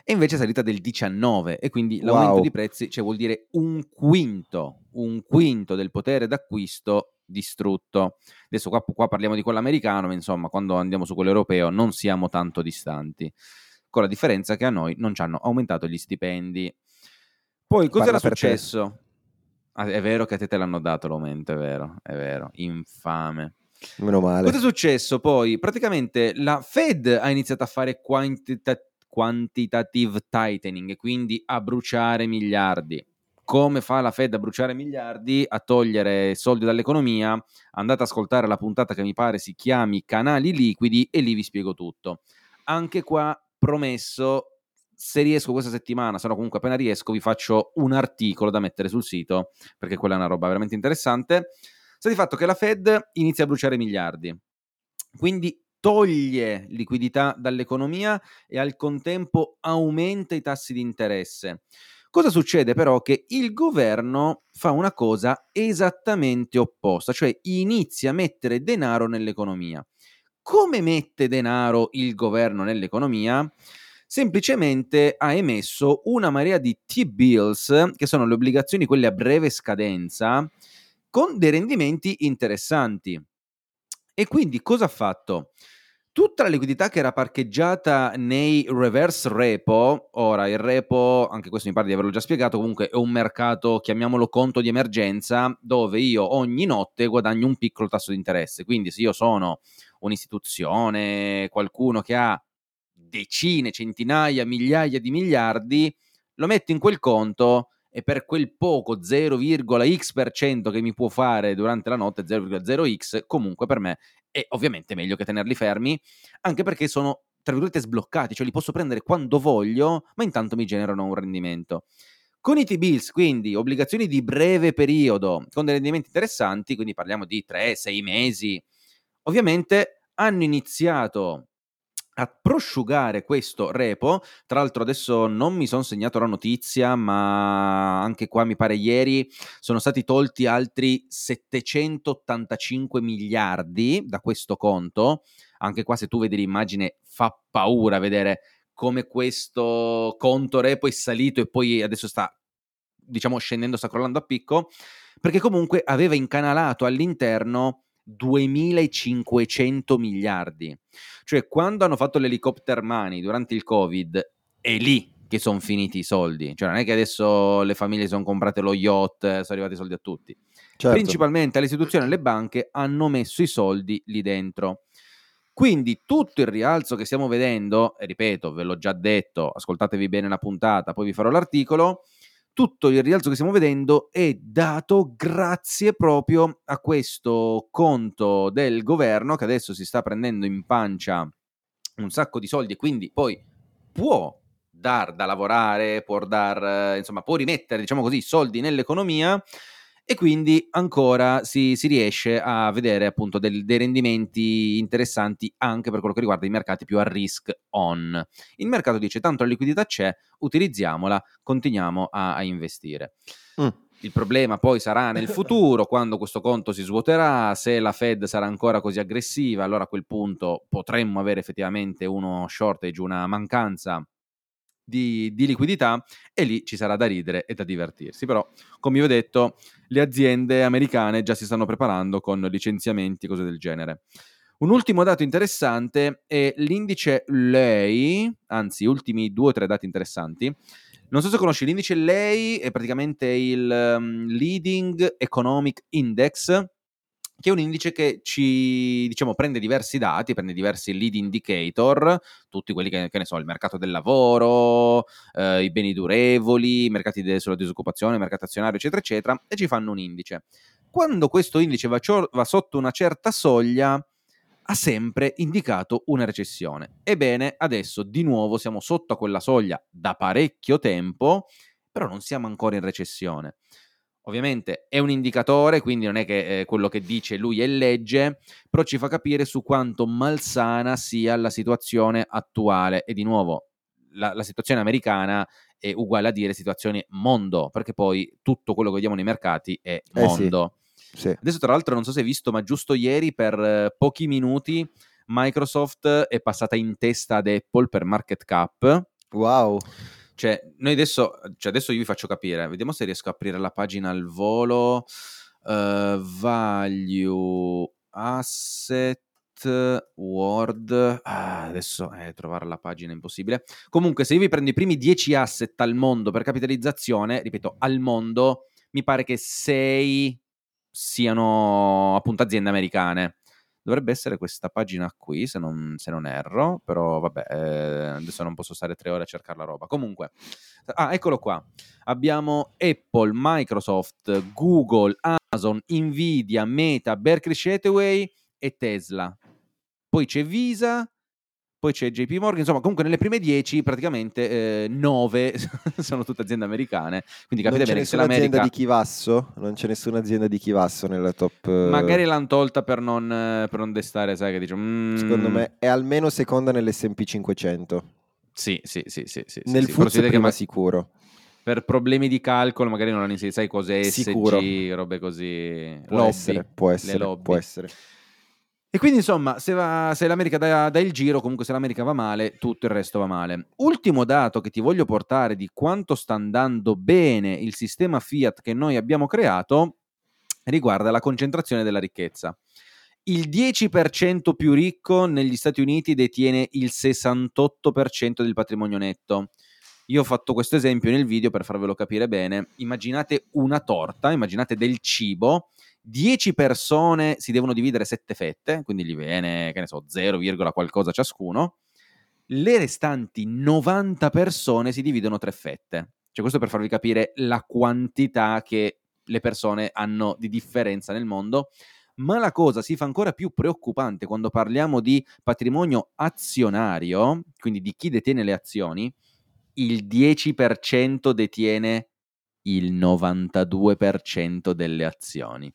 E invece è salita del 19 e quindi l'aumento Wow. di prezzi, cioè vuol dire un quinto, un quinto del potere d'acquisto distrutto. Adesso qua, qua parliamo di quello americano, ma insomma quando andiamo su quello europeo non siamo tanto distanti, con la differenza che a noi non ci hanno aumentato gli stipendi. Poi cos'era successo? Ah, è vero che a te te l'hanno dato l'aumento, è vero, è vero, infame. Meno male. Cosa è successo poi? Praticamente la Fed ha iniziato a fare quantita- quantitative tightening, quindi a bruciare miliardi. Come fa la Fed a bruciare miliardi? A togliere soldi dall'economia? Andate ad ascoltare la puntata che mi pare si chiami Canali liquidi e lì vi spiego tutto. Anche qua promesso, se riesco questa settimana, se no comunque appena riesco, vi faccio un articolo da mettere sul sito, perché quella è una roba veramente interessante. Sta di fatto che la Fed inizia a bruciare miliardi. Quindi toglie liquidità dall'economia e al contempo aumenta i tassi di interesse. Cosa succede però? Che il governo fa una cosa esattamente opposta, cioè inizia a mettere denaro nell'economia. Come mette denaro il governo nell'economia? Semplicemente ha emesso una marea di T-bills, che sono le obbligazioni quelle a breve scadenza, con dei rendimenti interessanti. E quindi cosa ha fatto? Tutta la liquidità che era parcheggiata nei reverse repo, ora il repo, anche questo mi pare di averlo già spiegato, comunque è un mercato, chiamiamolo conto di emergenza, dove io ogni notte guadagno un piccolo tasso di interesse. Quindi se io sono un'istituzione, qualcuno che ha decine, centinaia, migliaia di miliardi, lo metto in quel conto e per quel poco 0,x% che mi può fare durante la notte, 0,0x, comunque per me è ovviamente meglio che tenerli fermi, anche perché sono, tra virgolette, sbloccati, cioè li posso prendere quando voglio, ma intanto mi generano un rendimento. Con i T-bills, quindi obbligazioni di breve periodo, con dei rendimenti interessanti, quindi parliamo di 3-6 mesi, ovviamente hanno iniziato a prosciugare questo repo. Tra l'altro adesso non mi sono segnato la notizia, ma anche qua mi pare ieri sono stati tolti altri 785 miliardi da questo conto. Anche qua se tu vedi l'immagine fa paura vedere come questo conto repo è salito e poi adesso sta diciamo scendendo, sta crollando a picco, perché comunque aveva incanalato all'interno 2500 miliardi. Cioè, quando hanno fatto l'helicopter money durante il Covid, è lì che sono finiti i soldi. Cioè, non è che adesso le famiglie sono comprate lo yacht, sono arrivati i soldi a tutti. Certo. Principalmente le istituzioni e le banche hanno messo i soldi lì dentro. Quindi tutto il rialzo che stiamo vedendo, ripeto, ve l'ho già detto, ascoltatevi bene la puntata, poi vi farò l'articolo, tutto il rialzo che stiamo vedendo è dato grazie proprio a questo conto del governo che adesso si sta prendendo in pancia un sacco di soldi e quindi poi può dar da lavorare, può dar, insomma, può rimettere, diciamo così, soldi nell'economia e quindi ancora si, si riesce a vedere appunto del, dei rendimenti interessanti anche per quello che riguarda i mercati più a risk on. Il mercato dice tanto la liquidità c'è, utilizziamola, continuiamo a, a investire. Mm. Il problema poi sarà nel <laughs> futuro, quando questo conto si svuoterà, se la Fed sarà ancora così aggressiva, allora a quel punto potremmo avere effettivamente uno shortage, una mancanza di, di, liquidità e lì ci sarà da ridere e da divertirsi. Però, come vi ho detto, le aziende americane già si stanno preparando con licenziamenti e cose del genere. Un ultimo dato interessante è l'indice LEI, anzi, ultimi due o tre dati interessanti. Non so se conosci l'indice LEI, è praticamente il um, Leading Economic Index, che è un indice che ci diciamo, prende diversi dati, prende diversi lead indicator, tutti quelli che, che ne so, il mercato del lavoro, eh, i beni durevoli, i mercati de- sulla disoccupazione, il mercato azionario, eccetera, eccetera, e ci fanno un indice. Quando questo indice va, cio- va sotto una certa soglia, ha sempre indicato una recessione. Ebbene, adesso di nuovo siamo sotto a quella soglia da parecchio tempo, però non siamo ancora in recessione. Ovviamente è un indicatore, quindi non è che eh, quello che dice lui è legge, però ci fa capire su quanto malsana sia la situazione attuale. E di nuovo, la, la situazione americana è uguale a dire situazione mondo, perché poi tutto quello che vediamo nei mercati è mondo. Eh sì, sì. Adesso, tra l'altro, non so se hai visto, ma giusto ieri, per eh, pochi minuti, Microsoft è passata in testa ad Apple per market cap. Wow. Cioè, noi adesso, cioè adesso io vi faccio capire, vediamo se riesco a aprire la pagina al volo. Uh, value asset word. Ah, adesso eh, trovare la pagina è impossibile. Comunque se io vi prendo i primi 10 asset al mondo per capitalizzazione ripeto al mondo mi pare che 6 siano appunto aziende americane Dovrebbe essere questa pagina qui, se non, se non erro, però vabbè, eh, adesso non posso stare tre ore a cercare la roba. Comunque, ah, eccolo qua. Abbiamo Apple, Microsoft, Google, Amazon, Nvidia, Meta, Berkshire Hathaway e Tesla. Poi c'è Visa, poi c'è JP Morgan, insomma comunque nelle prime 10 praticamente 9 <laughs> sono tutte aziende americane, quindi capite bene che se nessuna azienda l'America... di Chivasso? Non c'è nessuna azienda di Chivasso nella top... eh, Magari l'hanno tolta per non, eh, per non destare, sai che dice... mm, Secondo me è almeno seconda nell'S&P 500. Sì, sì, sì, sì, sì, Nel sì, FTSE che prima ma- sicuro. per problemi di calcolo magari non hanno inserito, sai cos'è Sicuro. SG, robe così, Può lobby, essere, può essere, può essere. E quindi insomma, se, va- se l'America dà, dà il giro, comunque se l'America va male, tutto il resto va male. Ultimo dato che ti voglio portare di quanto sta andando bene il sistema Fiat che noi abbiamo creato riguarda la concentrazione della ricchezza. Il 10% più ricco negli Stati Uniti detiene il 68% del patrimonio netto. Io ho fatto questo esempio nel video per farvelo capire bene. Immaginate una torta, immaginate del cibo, 10 persone si devono dividere 7 fette, quindi gli viene, che ne so, 0, qualcosa ciascuno. Le restanti 90 persone si dividono 3 fette. Cioè questo per farvi capire la quantità che le persone hanno di differenza nel mondo. Ma la cosa si fa ancora più preoccupante quando parliamo di patrimonio azionario, quindi di chi detiene le azioni, il 10% detiene il 92% delle azioni.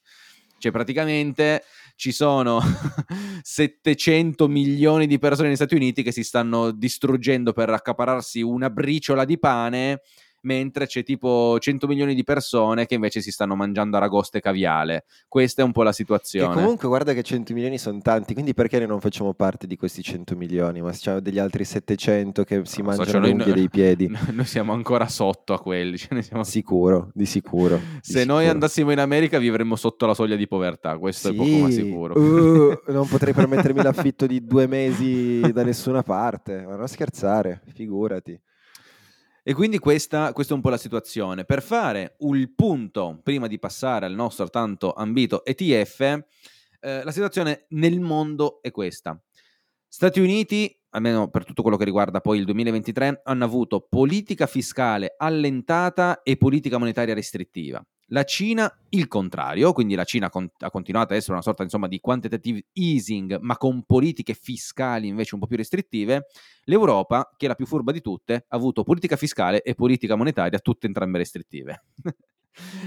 Cioè praticamente ci sono <laughs> 700 milioni di persone negli Stati Uniti che si stanno distruggendo per accapararsi una briciola di pane, mentre c'è tipo 100 milioni di persone che invece si stanno mangiando aragoste e caviale. Questa è un po' la Che situazione. comunque guarda che 100 milioni sono tanti, quindi perché noi non facciamo parte di questi 100 milioni? Ma c'è degli altri 700 che si Non so, mangiano cioè, le noi- dei piedi. <laughs> Noi siamo ancora sotto a quelli. cioè, noi siamo- Sicuro, di sicuro. di Se noi sicuro. andassimo in America vivremmo sotto la soglia di povertà, questo è poco ma Sì, sicuro. uh, non potrei permettermi <laughs> l'affitto di due mesi da nessuna parte, ma non scherzare, figurati. E quindi questa, questa è un po' la situazione. Per fare il punto, prima di passare al nostro tanto ambito ETF, eh, la situazione nel mondo è questa. Stati Uniti, almeno per tutto quello che riguarda poi il 2023, hanno avuto politica fiscale allentata e politica monetaria restrittiva. La Cina il contrario, quindi la Cina con- ha continuato ad essere una sorta insomma, di quantitative easing, ma con politiche fiscali invece un po' più restrittive. L'Europa, che è la più furba di tutte, ha avuto politica fiscale e politica monetaria, tutte entrambe restrittive. <laughs>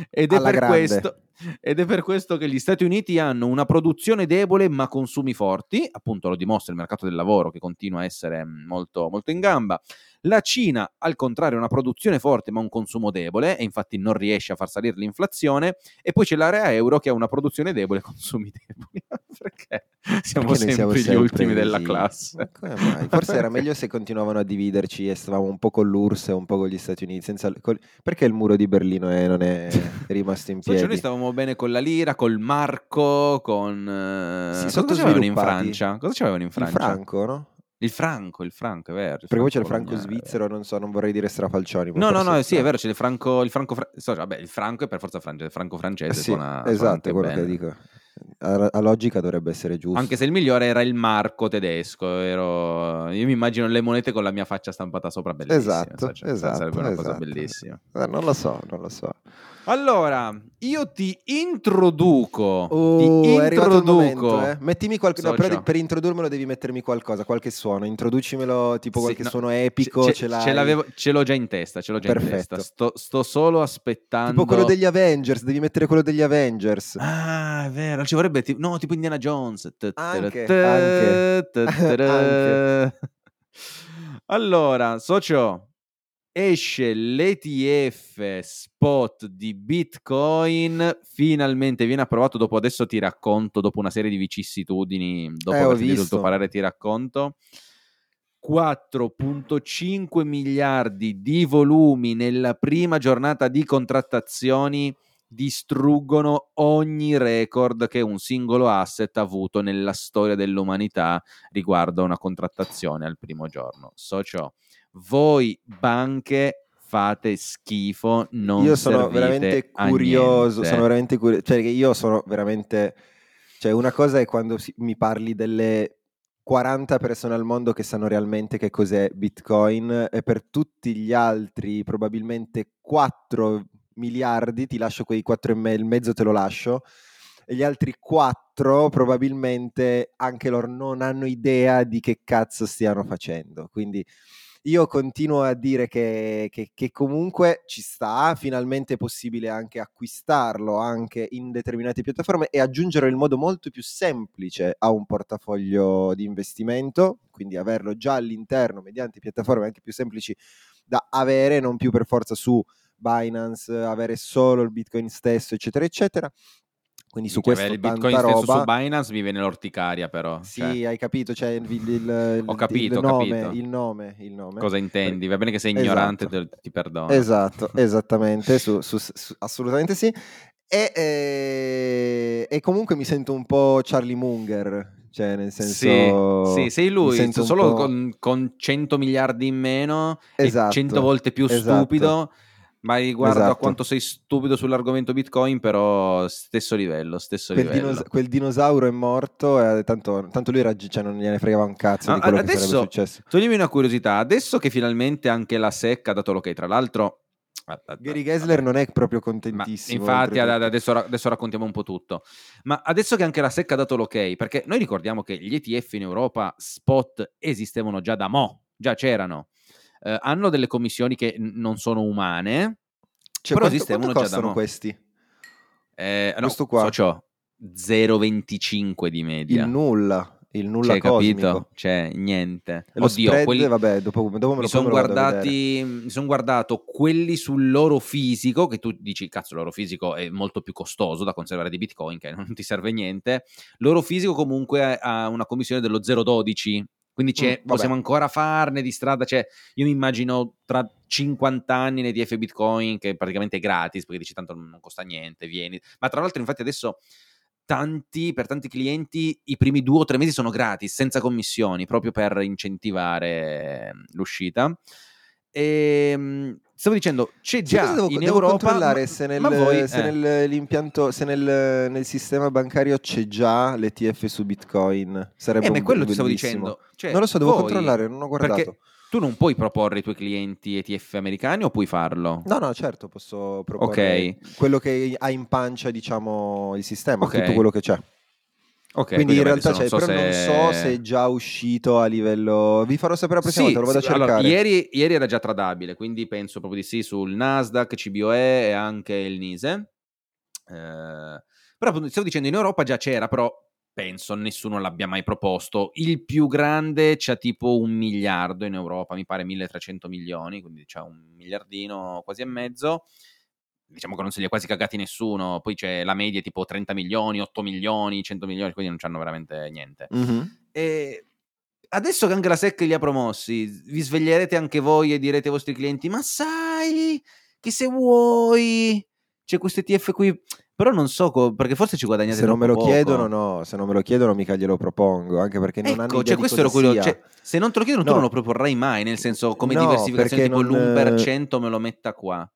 ed, è per questo, ed è per questo che gli Stati Uniti hanno una produzione debole ma consumi forti, appunto lo dimostra il mercato del lavoro che continua a essere mm, molto, molto in gamba. La Cina, al contrario, ha una produzione forte ma un consumo debole e infatti non riesce a far salire l'inflazione. E poi c'è l'area euro che ha una produzione debole e consumi <laughs> deboli. Perché siamo Perché sempre siamo gli sempre ultimi della così? classe. Come mai? Forse era meglio se continuavano a dividerci e stavamo un po' con l'URSS e un po' con gli Stati Uniti. senza- Perché il muro di Berlino è- non è rimasto in Cioè, piedi? noi stavamo bene con la lira, col marco, con... eh, Sì, cosa c'avevano in. Francia? Cosa c'avevano in Il Francia? franco, no? Il franco, il franco, è vero. il Perché poi c'è il franco svizzero, non so, non vorrei dire strafalcioni. No, no, no, il sì, è vero, c'è il franco, il franco, fra- so, vabbè, il franco è per forza francese, il franco francese Eh sì, suona, esatto, è quello bene. che dico. A, a logica dovrebbe essere giusto. Anche se il migliore era il marco tedesco, ero- io mi immagino le monete con la mia faccia stampata sopra, bellissime. Esatto, cioè, esatto, Sarebbe una cosa esatto. bellissima. Eh, non lo so, non lo so. Allora, io ti introduco, Oh, ti il momento, introduco. eh. Mettimi Socio. di- per introdurmelo devi mettermi qualcosa, qualche suono. Introducimelo tipo Sì, qualche no, suono epico, ce, ce, ce- ce l'avevo- ce l'ho già in testa, ce l'ho già in Perfetto. testa. Sto, sto solo aspettando. Tipo quello degli Avengers, devi mettere quello degli Avengers. Ah, è vero, ci vorrebbe ti- no, tipo Indiana Jones. Anche, Allora, socio, esce l'ETF spot di Bitcoin, finalmente viene approvato dopo adesso ti racconto, dopo una serie di vicissitudini, dopo Eh, aver sentito il tuo parere ti racconto. 4.5 miliardi di volumi nella prima giornata di contrattazioni distruggono ogni record che un singolo asset ha avuto nella storia dell'umanità riguardo a una contrattazione al primo giorno. Socio, voi banche fate schifo, non io sono veramente curioso, niente. sono veramente curioso, cioè che io sono veramente, cioè una cosa è quando mi parli delle 40 persone al mondo che sanno realmente che cos'è Bitcoin e per tutti gli altri probabilmente 4 miliardi, ti lascio quei 4 e me- il mezzo te lo lascio, e gli altri 4 4 probabilmente anche loro non hanno idea di che cazzo stiano facendo. Quindi io continuo a dire che, che- che comunque ci sta, finalmente è possibile anche acquistarlo anche in determinate piattaforme e aggiungere in modo molto più semplice a un portafoglio di investimento, quindi averlo già all'interno mediante piattaforme anche più semplici da avere, non più per forza su Binance, avere solo il Bitcoin stesso, eccetera, eccetera. Quindi su Minchia, questo il Bitcoin stesso roba. su Binance mi viene l'orticaria però. Sì, cioè, hai capito, cioè il, il- il- Ho capito, il nome, capito. il nome, il nome. cosa intendi? Va bene che sei ignorante, Esatto. te- ti perdono. Esatto, <laughs> esattamente, su- su- su- assolutamente sì. E, eh, e comunque mi sento un po' Charlie Munger, cioè nel senso... Sì, sì, sei lui, solo con, con 100 miliardi in meno Esatto, e 100 volte più esatto. stupido, ma riguardo a Esatto. quanto sei stupido sull'argomento Bitcoin, però stesso livello, stesso Quel, livello. dinos- quel dinosauro è morto e tanto, tanto lui era, cioè non gliene fregava un cazzo Ah, di quello che adesso- sarebbe successo. Toglimi una curiosità, adesso che finalmente anche la SEC ha dato l'ok, tra l'altro... Gary Gessler non è proprio Ma contentissimo. infatti, oltretutto. ad- adesso, adesso raccontiamo un po' tutto. Ma adesso che anche la SEC ha dato l'ok, perché noi ricordiamo che gli ETF in Europa spot esistevano già da mo', già c'erano. Eh, hanno delle commissioni che n- non sono umane, Cioè, però quanto, esistevano quanto già da costano mo'. questi? Eh, no, Questo qua. socio, 0,25 di media. Il nulla, il nulla Cioè, cosmico. capito? Cioè, niente. E lo Oddio, spread, quelli- vabbè, dopo, dopo me lo, mi sono guardati, mi son guardato quelli sul loro fisico, che tu dici, cazzo, l'oro fisico è molto più costoso da conservare di Bitcoin, che non ti serve niente. L'oro fisico comunque ha una commissione dello 0,12, quindi c'è- Mm, possiamo ancora farne di strada. Cioè, io mi immagino tra 50 anni nei ETF Bitcoin, che è praticamente gratis, perché dici tanto non costa niente, vieni. Ma tra l'altro, infatti, adesso tanti, per tanti clienti i primi due o tre mesi sono gratis, senza commissioni, proprio per incentivare ehm, l'uscita. E, stavo dicendo, c'è già devo, in devo Europa... controllare se, nel, voi, se eh, nell'impianto, se nel, nel sistema bancario c'è già l'ETF su Bitcoin. Sarebbe eh, ma quello ti stavo dicendo. Cioè, non lo so, devo voi- controllare, non ho guardato. Tu non puoi proporre ai tuoi clienti ETF americani o puoi farlo? No, no, certo, posso proporre quello che ha in pancia, diciamo, il sistema, Ok. tutto quello che c'è. Ok, Quindi in vabbè, realtà adesso c'è, però non so se è già uscito a livello... Vi farò sapere la prossima Sì, volta, lo vado a cercare. allora, ieri, ieri era già tradabile, quindi penso proprio di sì sul Nasdaq, CBOE e anche il Nise. Eh, però stavo dicendo, in Europa già c'era, però penso nessuno l'abbia mai proposto. Il più grande c'ha tipo un miliardo in Europa, mi pare 1300 milioni, quindi c'ha un miliardino quasi e mezzo. Diciamo che non se li ha quasi cagati nessuno. Poi c'è la media tipo 30 milioni, 8 milioni, 100 milioni, quindi non c'hanno veramente niente. Mhm. E adesso che anche la SEC li ha promossi, vi sveglierete anche voi e direte ai vostri clienti: Ma sai che se vuoi c'è questo ETF qui. Però non so, co- perché forse ci guadagnate Se non me lo poco. chiedono, no, se non me lo chiedono mica glielo propongo, anche perché non hanno Ecco, idea cioè di questo curioso. sia. Cioè, se non te lo chiedono, tu No. non lo proporrai mai. Nel senso, come No, diversificazione, tipo non- l'1% me lo metta qua.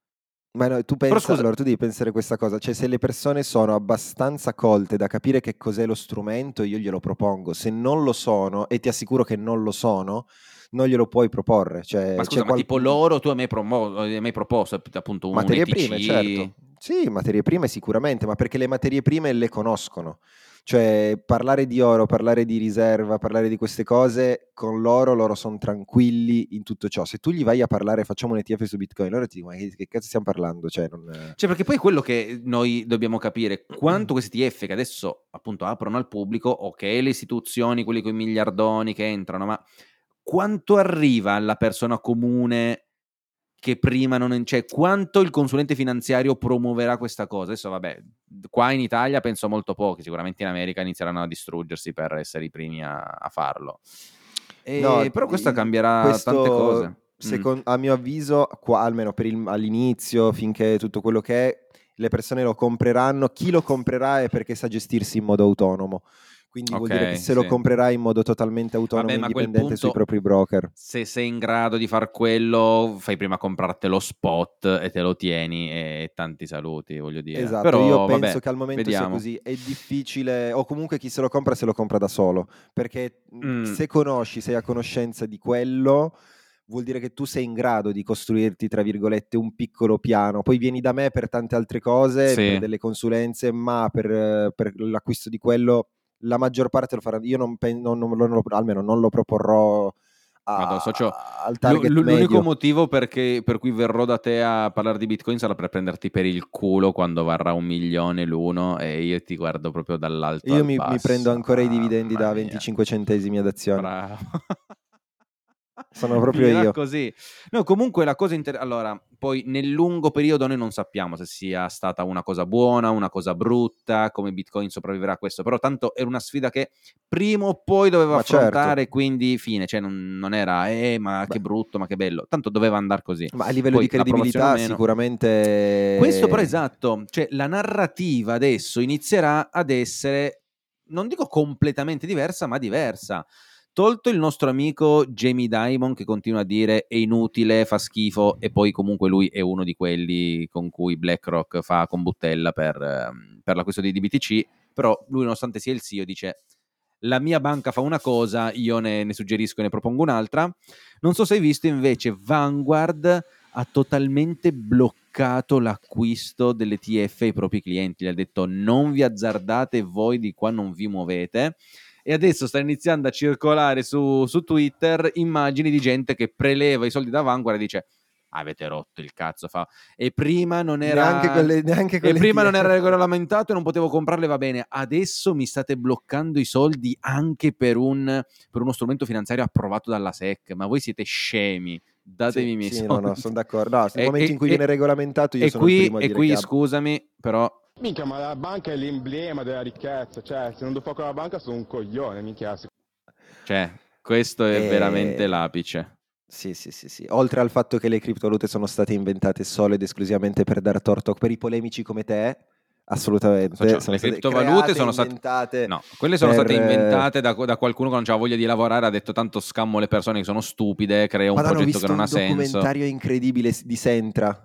Ma no, tu pensa, scusa- allora tu devi pensare questa cosa, cioè se le persone sono abbastanza colte da capire che cos'è lo strumento, io glielo propongo. Se non lo sono, e ti assicuro che non lo sono, non glielo puoi proporre. Cioè, Ma c'è scusa, ma qual- tipo l'oro tu hai mai, promo- hai mai proposto appunto un materie ETC? prime, certo. Sì, materie prime sicuramente, ma perché le materie prime le conoscono. Cioè, parlare di oro, parlare di riserva, parlare di queste cose, con loro, loro sono tranquilli in tutto ciò. Se tu gli vai a parlare, facciamo un ETF su Bitcoin, loro ti dicono, ma che, cazzo stiamo parlando? Cioè, non... Cioè, perché poi quello che noi dobbiamo capire, quanto questi ETF che adesso appunto aprono al pubblico, ok, le istituzioni, quelli con i miliardoni che entrano, ma quanto arriva alla persona comune che prima non... Cioè, quanto il consulente finanziario promuoverà questa cosa? Adesso, vabbè, qua in Italia penso molto pochi, sicuramente in America inizieranno a distruggersi per essere i primi a, a farlo. E- No, però questo cambierà questo, tante cose. Mm. secon- A mio avviso, qua, almeno per il- all'inizio, finché tutto quello che è, le persone lo compreranno. Chi lo comprerà è perché sa gestirsi in modo autonomo. Quindi vuol dire che se lo sì. comprerai in modo totalmente autonomo e Vabbè, indipendente sui punto- propri broker. se sei in grado di far quello, fai prima comprarti lo spot e te lo tieni e tanti saluti, voglio dire. Esatto, Però, io vabbè, penso che al momento vediamo. sia così, è difficile, o comunque chi se lo compra se lo compra da solo, perché Mm. se conosci, sei a conoscenza di quello, vuol dire che tu sei in grado di costruirti, tra virgolette, un piccolo piano. Poi vieni da me per tante altre cose, Sì. per delle consulenze, ma per, eh, per l'acquisto di quello la maggior parte lo farà. Io non, pen- non- non lo- almeno non lo proporrò a- Madonna, socio, al L- target l- l'unico motivo perché- per cui verrò da te a parlare di Bitcoin sarà per prenderti per il culo quando varrà un milione l'uno e io ti guardo proprio dall'alto Io mi, mi prendo ancora i dividendi da mia. 25 centesimi ad azione. Bravo. <laughs> Sono proprio io. così. No, comunque la cosa inter- allora, poi nel lungo periodo noi non sappiamo se sia stata una cosa buona, una cosa brutta, come Bitcoin sopravviverà a questo, però tanto era una sfida che prima o poi doveva Ma certo. affrontare, quindi fine, cioè non, non era eh, ma che Beh. brutto, ma che bello, tanto doveva andare così. Ma a livello Poi di credibilità sicuramente... Questo però esatto, cioè la narrativa adesso inizierà ad essere, non dico completamente diversa, ma diversa. Tolto il nostro amico Jamie Dimon che continua a dire è inutile, fa schifo e poi comunque lui è uno di quelli con cui BlackRock fa combuttella per, ehm, per l'acquisto di DBTC, però lui nonostante sia il CEO dice la mia banca fa una cosa, io ne, ne suggerisco e ne propongo un'altra. Non so se hai visto invece Vanguard ha totalmente bloccato l'acquisto dell'ETF ai propri clienti. Gli ha detto non vi azzardate, voi di qua non vi muovete. E adesso sta iniziando a circolare su, su Twitter immagini di gente che preleva i soldi da Vanguard e dice avete rotto il cazzo. Fa. E prima non era... Neanche quelle, neanche E quelle prima non era <laughs> regolamentato e non potevo comprarle, va bene. Adesso mi state bloccando i soldi anche per, un, per uno strumento finanziario approvato dalla SEC. Ma voi siete scemi. Datemi Sì, i miei sì, soldi. no, no, sono d'accordo. No, nel E- momento e- in cui e- viene regolamentato io e sono il qui, e qui scusami, però Minchia, ma la banca è l'emblema della ricchezza, cioè se non do fuoco alla banca sono un coglione, minchia. cioè, questo è Eh, veramente l'apice. Sì, sì, sì, sì. Oltre al fatto che le criptovalute sono state inventate solo ed esclusivamente per dar torto per i polemici come te, assolutamente. Cioè, sono le state criptovalute create, sono state- inventate. No, quelle sono per, state eh, inventate da, da qualcuno che non aveva voglia di lavorare, ha detto tanto scammo le persone che sono stupide, creo un Madonna, ho progetto visto che non un ha senso. documentario incredibile di Sentra.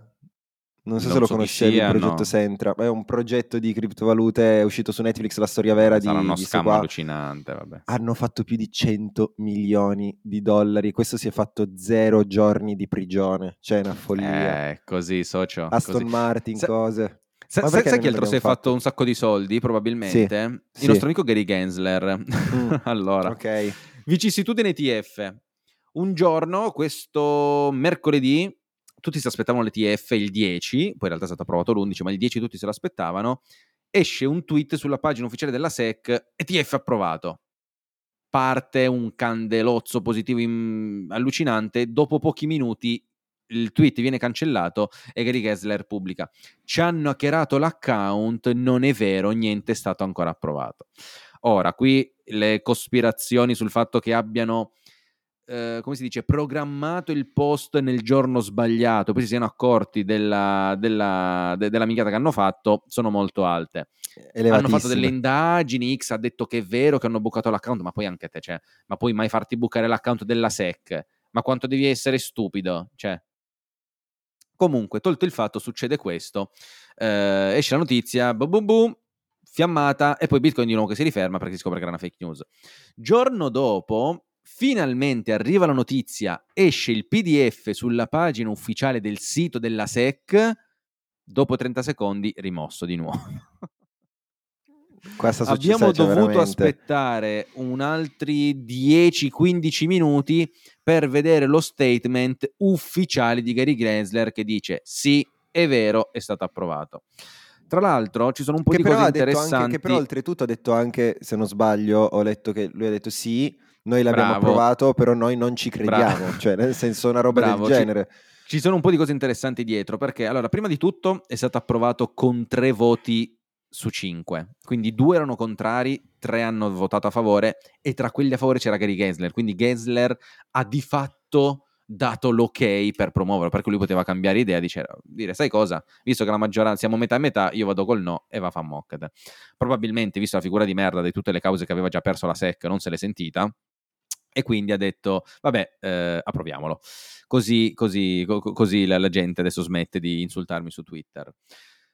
Non so Non se lo so conoscevi, sia, il progetto no. Sentra. È un progetto di criptovalute, è uscito su Netflix, la storia vera di, Sarà uno di sto scammo qua. allucinante, vabbè. Hanno fatto più di 100 milioni di dollari. Questo si è fatto zero giorni di prigione. Cioè, una follia. Eh, così, socio. Aston così. Martin, Sa- cose. Sa- Ma sai, chi altro si è fatto fatto? un sacco di soldi, probabilmente? Il sì. nostro amico Gary Gensler. <laughs> Mm. allora, Ok. vicissitudine ETF. Un giorno, questo mercoledì, tutti si aspettavano l'ETF il 10, poi in realtà è stato approvato l'11, ma il 10 tutti se lo aspettavano, esce un tweet sulla pagina ufficiale della SEC, ETF approvato. Parte un candelozzo positivo in- allucinante, dopo pochi minuti il tweet viene cancellato e Gary Gensler pubblica ci hanno hackerato l'account, non è vero, niente è stato ancora approvato. Ora, qui le cospirazioni sul fatto che abbiano, eh, come si dice, programmato il post nel giorno sbagliato, poi si siano accorti della, della, de- della minchiata che hanno fatto, sono molto alte. Hanno fatto delle indagini, X ha detto che è vero che hanno bucato l'account, ma poi anche te, cioè, ma puoi mai farti bucare l'account della SEC? Ma quanto devi essere stupido? Cioè, Comunque, tolto il fatto, succede questo. eh, esce la notizia, boom boom boom, fiammata, e poi Bitcoin di nuovo che si riferma perché si scopre che era una fake news. Giorno dopo, finalmente arriva la notizia, esce il PDF sulla pagina ufficiale del sito della SEC, dopo 30 secondi rimosso di nuovo. Questa Abbiamo dovuto veramente. aspettare un altri 10-15 minuti per vedere lo statement ufficiale di Gary Gensler che dice sì, è vero, è stato approvato. Tra l'altro ci sono un po' Che di cose detto anche, interessanti. che però oltretutto ha detto anche, se non sbaglio, ho letto che lui ha detto sì, noi l'abbiamo Bravo. approvato, però noi non ci crediamo, Bravo. cioè nel senso una roba Bravo, del ci- genere. Ci sono un po' di cose interessanti dietro, perché allora, prima di tutto è stato approvato con tre voti su cinque, quindi due erano contrari, tre hanno votato a favore e tra quelli a favore c'era Gary Gensler, quindi Gensler ha di fatto dato l'ok per promuoverlo, perché lui poteva cambiare idea, dice, dire, sai cosa, visto che la maggioranza siamo metà e metà, io vado col no e va a fa moccate. Probabilmente, visto la figura di merda di tutte le cause che aveva già perso la SEC, non se l'è sentita, e quindi ha detto, vabbè, eh, approviamolo. Così, così, co- così la, la gente adesso smette di insultarmi su Twitter.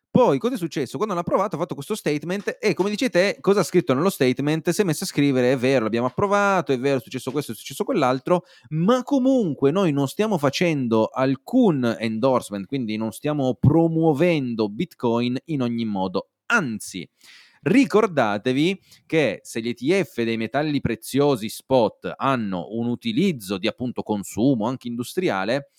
Poi cosa è successo? Quando l'ha approvato ha fatto questo statement e come dici te, cosa ha scritto nello statement? Si è messo a scrivere, è vero, l'abbiamo approvato, è vero, è successo questo, è successo quell'altro, ma comunque noi non stiamo facendo alcun endorsement, quindi non stiamo promuovendo Bitcoin in ogni modo. Anzi, ricordatevi che se gli ETF dei metalli preziosi spot hanno un utilizzo di appunto consumo anche industriale,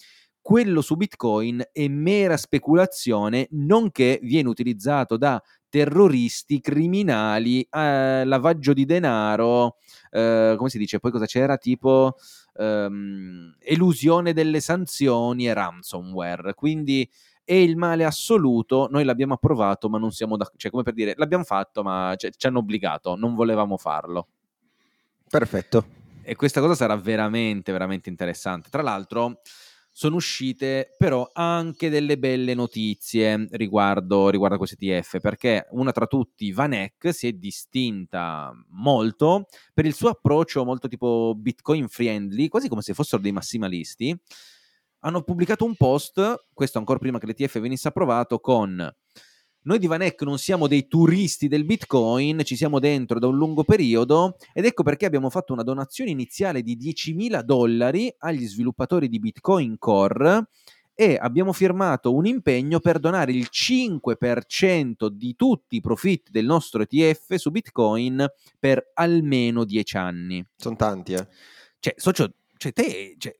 quello su Bitcoin è mera speculazione, nonché viene utilizzato da terroristi, criminali, eh, lavaggio di denaro, eh, come si dice? Poi cosa c'era? Tipo ehm, elusione delle sanzioni e ransomware. Quindi è il male assoluto, noi l'abbiamo approvato, ma non siamo da... cioè come per dire, l'abbiamo fatto, ma cioè, ci hanno obbligato, non volevamo farlo. Perfetto. E questa cosa sarà veramente, veramente interessante. Tra l'altro sono uscite però anche delle belle notizie riguardo, riguardo a questi ETF, perché una tra tutti, Vanek, si è distinta molto per il suo approccio molto tipo Bitcoin friendly, quasi come se fossero dei massimalisti. Hanno pubblicato un post, questo ancora prima che l'ETF venisse approvato, con noi di Vanek non siamo dei turisti del Bitcoin, ci siamo dentro da un lungo periodo ed ecco perché abbiamo fatto una donazione iniziale di 10.000 dollari agli sviluppatori di Bitcoin Core e abbiamo firmato un impegno per donare il 5% di tutti i profitti del nostro ETF su Bitcoin per almeno 10 anni. Sono tanti, eh. Cioè, socio, cioè te, cioè,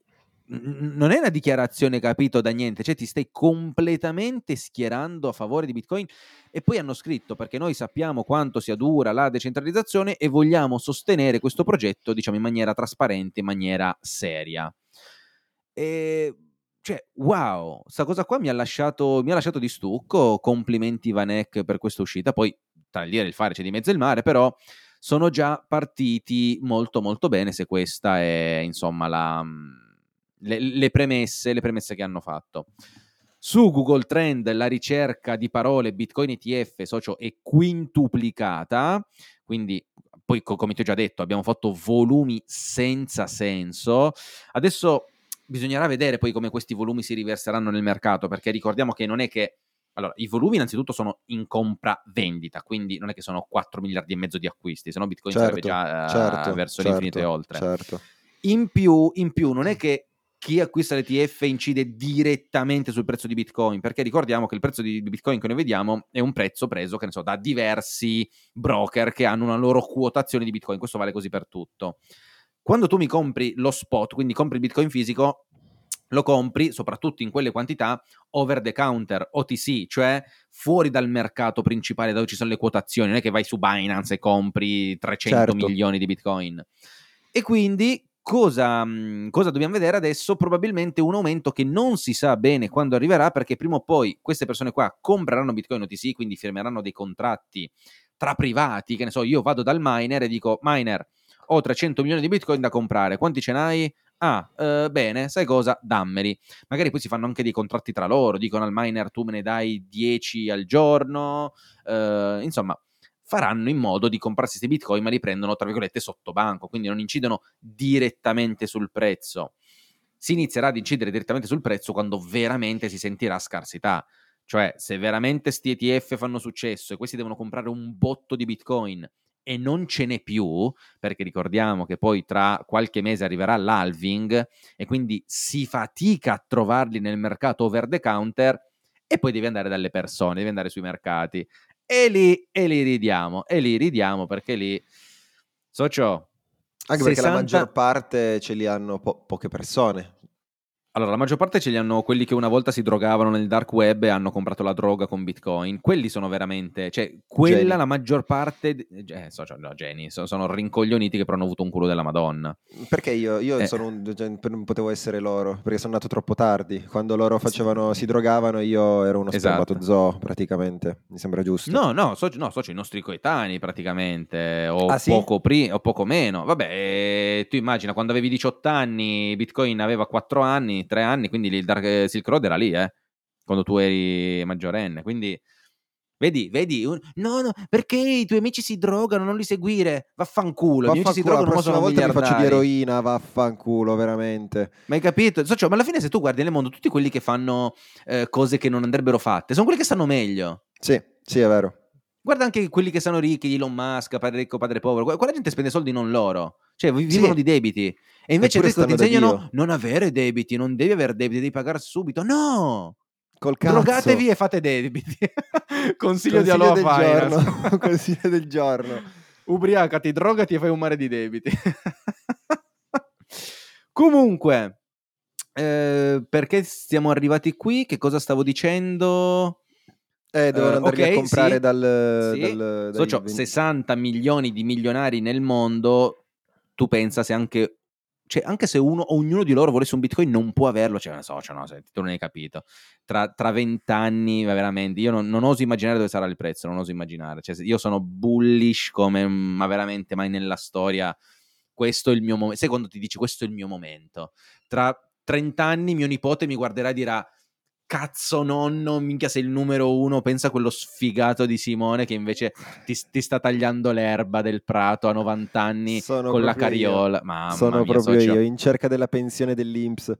non è una dichiarazione capito da niente, cioè ti stai completamente schierando a favore di Bitcoin e poi hanno scritto perché noi sappiamo quanto sia dura la decentralizzazione e vogliamo sostenere questo progetto diciamo in maniera trasparente, in maniera seria. E cioè, wow, sta cosa qua mi ha lasciato, mi ha lasciato di stucco, complimenti Vanek per questa uscita, poi tra il dire e il fare c'è di mezzo il mare, però sono già partiti molto molto bene se questa è insomma la le, le, premesse, le premesse che hanno fatto. Su Google Trend la ricerca di parole Bitcoin ETF socio è quintuplicata, quindi poi come ti ho già detto abbiamo fatto volumi senza senso. Adesso bisognerà vedere poi come questi volumi si riverseranno nel mercato, perché ricordiamo che non è che allora, i volumi innanzitutto sono in compra-vendita, quindi non è che sono 4 miliardi e mezzo di acquisti, se no Bitcoin certo, sarebbe già certo, uh, verso certo, l'infinito e oltre. Certo. In più, in più, non è che chi acquista l'ETF incide direttamente sul prezzo di Bitcoin, perché ricordiamo che il prezzo di Bitcoin che noi vediamo è un prezzo preso, che ne so, da diversi broker che hanno una loro quotazione di Bitcoin, questo vale così per tutto. Quando tu mi compri lo spot, quindi compri il Bitcoin fisico, lo compri soprattutto in quelle quantità over the counter, OTC, cioè fuori dal mercato principale dove ci sono le quotazioni, non è che vai su Binance e compri 300 certo. milioni di Bitcoin. E quindi Cosa, mhmm, cosa, dobbiamo vedere adesso? Probabilmente un aumento che non si sa bene quando arriverà, perché prima o poi queste persone qua compreranno Bitcoin OTC, quindi firmeranno dei contratti tra privati, che ne so, io vado dal miner e dico, miner, ho 300 milioni di Bitcoin da comprare, quanti ce n'hai? Ah, eh, bene, sai cosa? Dammeli. Magari poi si fanno anche dei contratti tra loro, dicono al miner tu me ne dai 10 al giorno, eh, insomma faranno in modo di comprarsi questi bitcoin ma li prendono tra virgolette sotto banco, quindi non incidono direttamente sul prezzo. Si inizierà ad incidere direttamente sul prezzo quando veramente si sentirà scarsità. Cioè, se veramente sti ETF fanno successo e questi devono comprare un botto di bitcoin e non ce n'è più, perché ricordiamo che poi tra qualche mese arriverà l'halving e quindi si fatica a trovarli nel mercato over the counter e poi devi andare dalle persone, devi andare sui mercati e lì, e lì ridiamo, e lì ridiamo perché lì, socio, anche 60... perché la maggior parte ce li hanno po- poche persone. Allora, la maggior parte ce li hanno quelli che una volta si drogavano nel dark web e hanno comprato la droga con Bitcoin. Quelli sono veramente, cioè, quella geni. la maggior parte, eh, so, no, geni, sono, sono, rincoglioniti che però hanno avuto un culo della Madonna. Perché io, io eh. sono un, non potevo essere loro, perché sono nato troppo tardi. Quando loro facevano, si drogavano, io ero uno esatto. zoo praticamente. Mi sembra giusto. No, no, so, no, so i nostri coetanei praticamente, o, ah, poco sì? pri- o poco meno. Vabbè, eh, tu immagina, quando avevi 18 anni, Bitcoin aveva 4 anni tre anni, quindi il Dark Silk Road era lì, eh, quando tu eri maggiorenne, quindi Vedi, vedi, un- no, no, perché i tuoi amici si drogano, non li seguire, vaffanculo, i miei amici si Vaffanculo, la drogano, ma prossima volta mi faccio di eroina, vaffanculo, veramente. Ma hai capito? Socio, ma alla fine se tu guardi nel mondo tutti quelli che fanno eh, cose che non andrebbero fatte, sono quelli che stanno meglio. Sì, sì, è vero. Guarda anche quelli che sono ricchi, Elon Musk, padre ricco, padre povero, que- quella gente spende soldi non loro, cioè vi- Sì. vivono di debiti. E invece adesso ti insegnano non avere debiti, non devi avere debiti, devi pagare subito. No! Col cazzo. Drogatevi e fate debiti. <laughs> Consiglio, di Consiglio Aloha del giorno. <laughs> Consiglio del giorno. Ubriacati, drogati e fai un mare di debiti. <laughs> Comunque, eh, perché siamo arrivati qui? Che cosa stavo dicendo? Eh, devono Eh, andarli ok, a comprare sì. dal, Sì. dal, Socio, 20 60 milioni di milionari nel mondo, tu pensa se anche, cioè, anche se uno, ognuno di loro volesse un bitcoin non può averlo, cioè, socio, no, se tu non hai capito. Tra, tra 20 anni, veramente, io non, non oso immaginare dove sarà il prezzo, non oso immaginare. Cioè, io sono bullish come, ma veramente mai nella storia. Questo è il mio momento. Secondo ti dici, questo è il mio momento. Tra 30 anni mio nipote mi guarderà e dirà cazzo nonno, minchia sei il numero uno, pensa a quello sfigato di Simone che invece ti, ti sta tagliando l'erba del prato a 90 anni Sono con la proprio io. carriola. Mamma Sono mia, proprio socio, io, in cerca della pensione dell'Inps.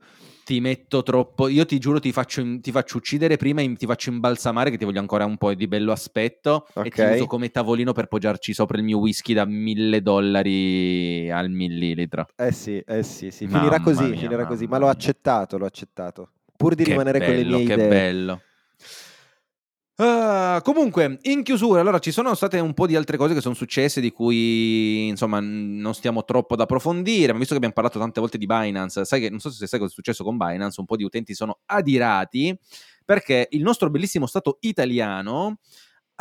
ti metto troppo, io ti giuro ti faccio, ti faccio uccidere prima e ti faccio imbalsamare che ti voglio ancora un po' di bello aspetto e ti uso come tavolino per poggiarci sopra il mio whisky da mille dollari al millilitro. Eh sì, eh sì, sì. Mamma Finirà così, mia, finirà così. mamma Ma l'ho accettato, l'ho accettato. Pur di Che rimanere con le bello, mie che idee. bello. Ah, comunque, in chiusura, allora ci sono state un po' di altre cose che sono successe di cui insomma non stiamo troppo ad approfondire, ma visto che abbiamo parlato tante volte di Binance, sai che non so se sai cosa è successo con Binance, un po' di utenti sono adirati perché il nostro bellissimo Stato italiano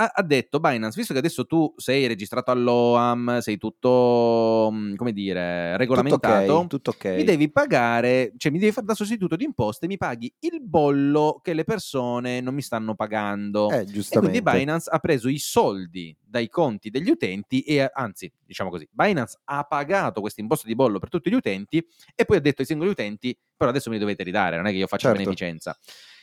ha, ha detto Binance, visto che adesso tu sei registrato all'OAM, sei tutto, mm, come dire, Tutto regolamentato, ok, tutto ok. mi devi pagare, cioè mi devi fare da sostituto di imposte, mi paghi il bollo che le persone non mi stanno pagando. Eh, E quindi. Binance ha preso i soldi dai conti degli utenti e anzi, diciamo così, Binance ha pagato questa imposta di bollo per tutti gli utenti e poi ha detto ai singoli utenti, però adesso me li dovete ridare, non è che io faccio Certo. beneficenza.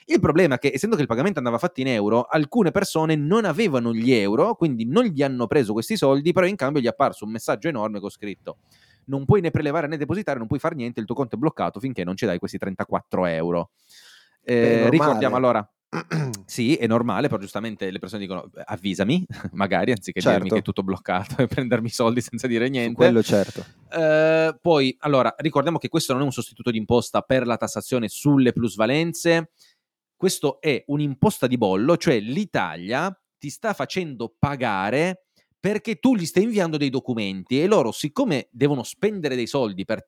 Il problema è che essendo che il pagamento andava fatto in euro, alcune persone non avevano gli euro, quindi non gli hanno preso questi soldi, però in cambio gli è apparso un messaggio enorme con scritto non puoi né prelevare né depositare, non puoi fare niente, il tuo conto è bloccato finché non ci dai questi 34 euro. Eh, ricordiamo allora, <clears throat> sì, è normale, però giustamente le persone dicono "Beh, avvisami, <laughs> magari, anziché Certo. dirmi che è tutto bloccato e prendermi i soldi senza dire Su niente. quello certo. Eh, poi, allora, ricordiamo che questo non è un sostituto di imposta per la tassazione sulle plusvalenze, questo è un'imposta di bollo, cioè l'Italia ti sta facendo pagare perché tu gli stai inviando dei documenti e loro, siccome devono spendere dei soldi per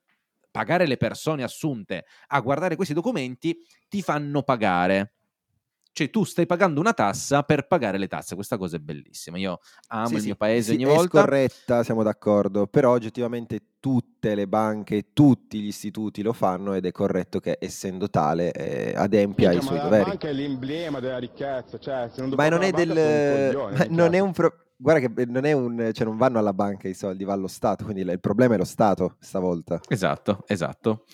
pagare le persone assunte a guardare questi documenti, ti fanno pagare. Cioè tu stai pagando una tassa per pagare le tasse, questa cosa è bellissima. Io amo Sì, il sì, mio paese sì, ogni è volta. scorretta, siamo d'accordo, però oggettivamente tutte le banche, tutti gli istituti lo fanno ed è corretto che essendo tale eh, adempia ai suoi ma la doveri. banca è l'emblema della ricchezza, cioè se non Ma non è del... coglione, non è un... pro- Guarda che non è un... Cioè non vanno alla banca i soldi, va allo Stato, quindi il problema è lo Stato stavolta. Esatto, esatto.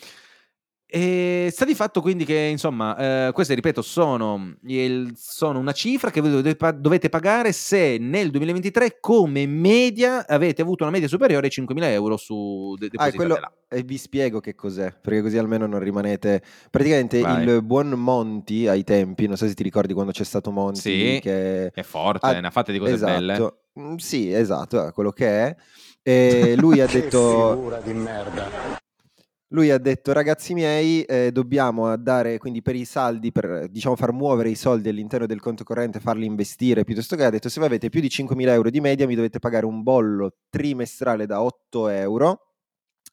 E sta di fatto quindi che, insomma, eh, queste, ripeto, sono, il- sono una cifra che voi dovete, pa- dovete pagare se nel 2023 come media avete avuto una media superiore ai 5.000 euro su de- Ah, e quello... E vi spiego che cos'è, perché così almeno non rimanete... Praticamente Vai. il buon Monti ai tempi, non so se ti ricordi quando c'è stato Monti Sì, che... È forte, Ah, ne ha fatte di cose belle. Esatto, Mm, sì, esatto, è quello che è. E lui ha <laughs> detto... figura di merda. Lui ha detto, ragazzi miei, eh, dobbiamo dare, quindi per i saldi, per diciamo far muovere i soldi all'interno del conto corrente, farli investire, piuttosto che ha detto, se voi avete più di 5.000 euro di media, mi dovete pagare un bollo trimestrale da 8 euro,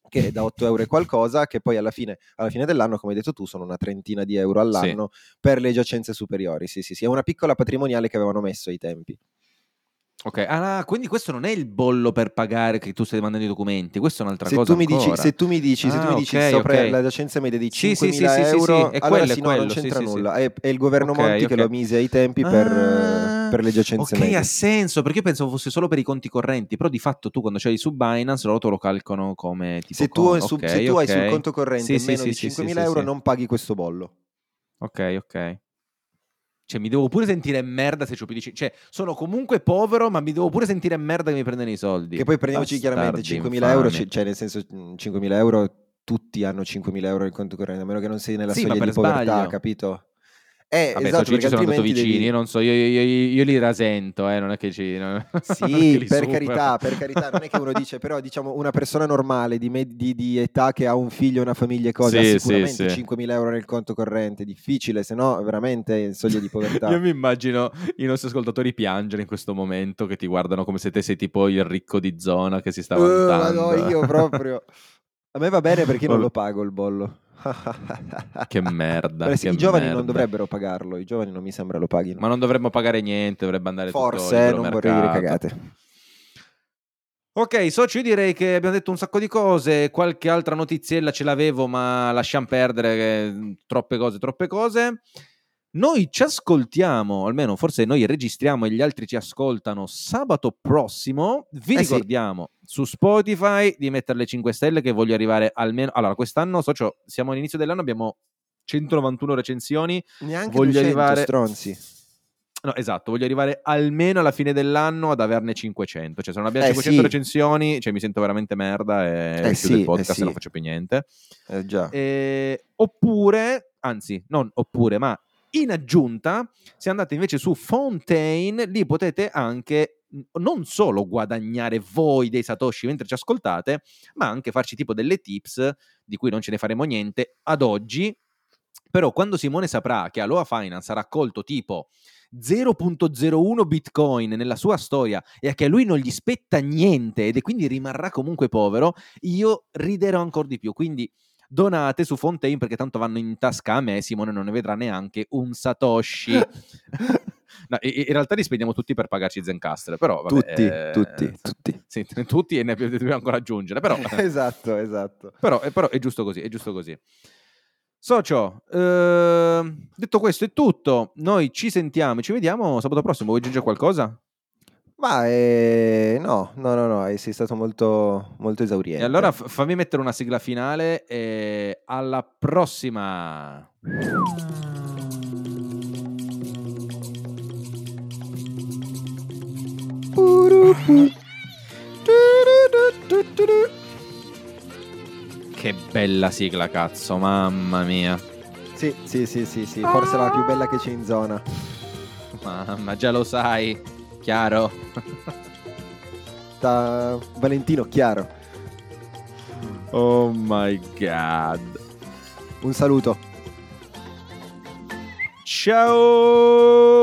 che è da 8 euro e qualcosa, che poi alla fine, alla fine dell'anno, come hai detto tu, sono una trentina di euro all'anno per le giacenze superiori. Sì, sì, sì, è una piccola patrimoniale che avevano messo ai tempi. Ok, ah, quindi questo non è il bollo per pagare che tu stai mandando i documenti, questo è un'altra Se cosa tu, mi dici, se tu mi dici, se tu Ah, mi dici ok, sopra ok. la giacenza media di 5.000 Sì, sì, sì, sì, sì, sì, euro, è allora quello, sì, no, non quello, sì, c'entra sì, sì. nulla. È, è il governo Ok, Monti che ok. lo mise ai tempi per, Ah, eh, per le giacenze ok, medie. ha senso, perché io pensavo fosse solo per i conti correnti, però di fatto tu quando c'hai su Binance loro te lo calcolano come tipo Se tu, con- su- ok, se tu hai sul ok. conto corrente Sì, sì, meno sì, di sì, 5.000 sì, sì, euro, sì. non paghi questo bollo. Ok, ok. Cioè, mi devo pure sentire merda se c'ho più di... ci- Cioè, sono comunque povero, ma mi devo pure sentire merda che mi prendono i soldi. Che poi prendiamoci chiaramente Bastardi 5.000 euro, cioè nel senso mh, 5.000 euro, tutti hanno 5.000 euro nel conto corrente, a meno che non sei nella Sì, soglia di per povertà, sbaglio. capito? Eh, Vabbè, esatto, so, ci sono andato vicini, devi- io non so, io, io- io- io li rasento, eh, non è che ci... <laughs> che Sì, li per supero. carità, per carità, non è che uno dice, però diciamo una persona normale di, med- di- di età che ha un figlio, una famiglia e cose, Sì, ha sì, sicuramente sì. 5.000 euro nel conto corrente, difficile, se no veramente in soglia di povertà. <laughs> Io mi immagino i nostri ascoltatori piangere in questo momento, che ti guardano come se te sei tipo il ricco di zona che si sta vantando. ma no, io proprio. <laughs> A me va bene perché non lo pago il bollo. Che merda. Che I giovani merda. non dovrebbero pagarlo, i giovani non mi sembra lo paghino. Ma non dovremmo pagare niente, dovrebbe andare tutto Forse, eh, non vorrei dire mercato. cagate. Ok, socio, io direi che abbiamo detto un sacco di cose, qualche altra notiziella ce l'avevo, ma lasciamo perdere che- troppe cose, troppe cose. Noi ci ascoltiamo, almeno forse noi registriamo e gli altri ci ascoltano sabato prossimo. Vi Eh sì. ricordiamo su Spotify di mettere le 5 stelle che voglio arrivare almeno... Allora, quest'anno, socio, siamo all'inizio dell'anno, abbiamo 191 recensioni. Neanche Voglio 200 arrivare- stronzi. No, esatto, voglio arrivare almeno alla fine dell'anno ad averne 500. Cioè, se non abbiamo Eh, 500 sì. recensioni, cioè, mi sento veramente merda e chiudo sì, il eh, podcast sì. e non faccio più niente. Eh, già. Eh, oppure, anzi, non oppure, ma in aggiunta, se andate invece su Fontaine, lì potete anche non solo guadagnare voi dei satoshi mentre ci ascoltate, ma anche farci tipo delle tips di cui non ce ne faremo niente ad oggi. Però quando Simone saprà che Aloha Finance ha raccolto tipo 0.01 bitcoin nella sua storia e che a lui non gli spetta niente ed e quindi rimarrà comunque povero, io riderò ancora di più. Quindi donate su Fontaine perché tanto vanno in tasca a me, Simone non ne vedrà neanche un satoshi. <laughs> No, in realtà li spendiamo tutti per pagarci Zencastre, però vabbè, tutti, eh, tutti, tutti. sì, <laughs> tutti e ne dobbiamo ancora aggiungere, però, <laughs> esatto, esatto. però, eh, però è giusto così, è giusto così. Socio, ehm, detto questo è tutto, noi ci sentiamo, ci vediamo sabato prossimo, vuoi aggiungere qualcosa? Ma eh, no, no, no, no, eh, sei stato molto, molto esauriente. E allora f- fammi mettere una sigla finale e alla prossima! Che bella sigla, cazzo, mamma mia. Sì, sì, sì, sì, sì, forse la più bella che c'è in zona. Mamma, già lo sai, chiaro. Da Valentino, chiaro. Oh my god. Un saluto. Ciao!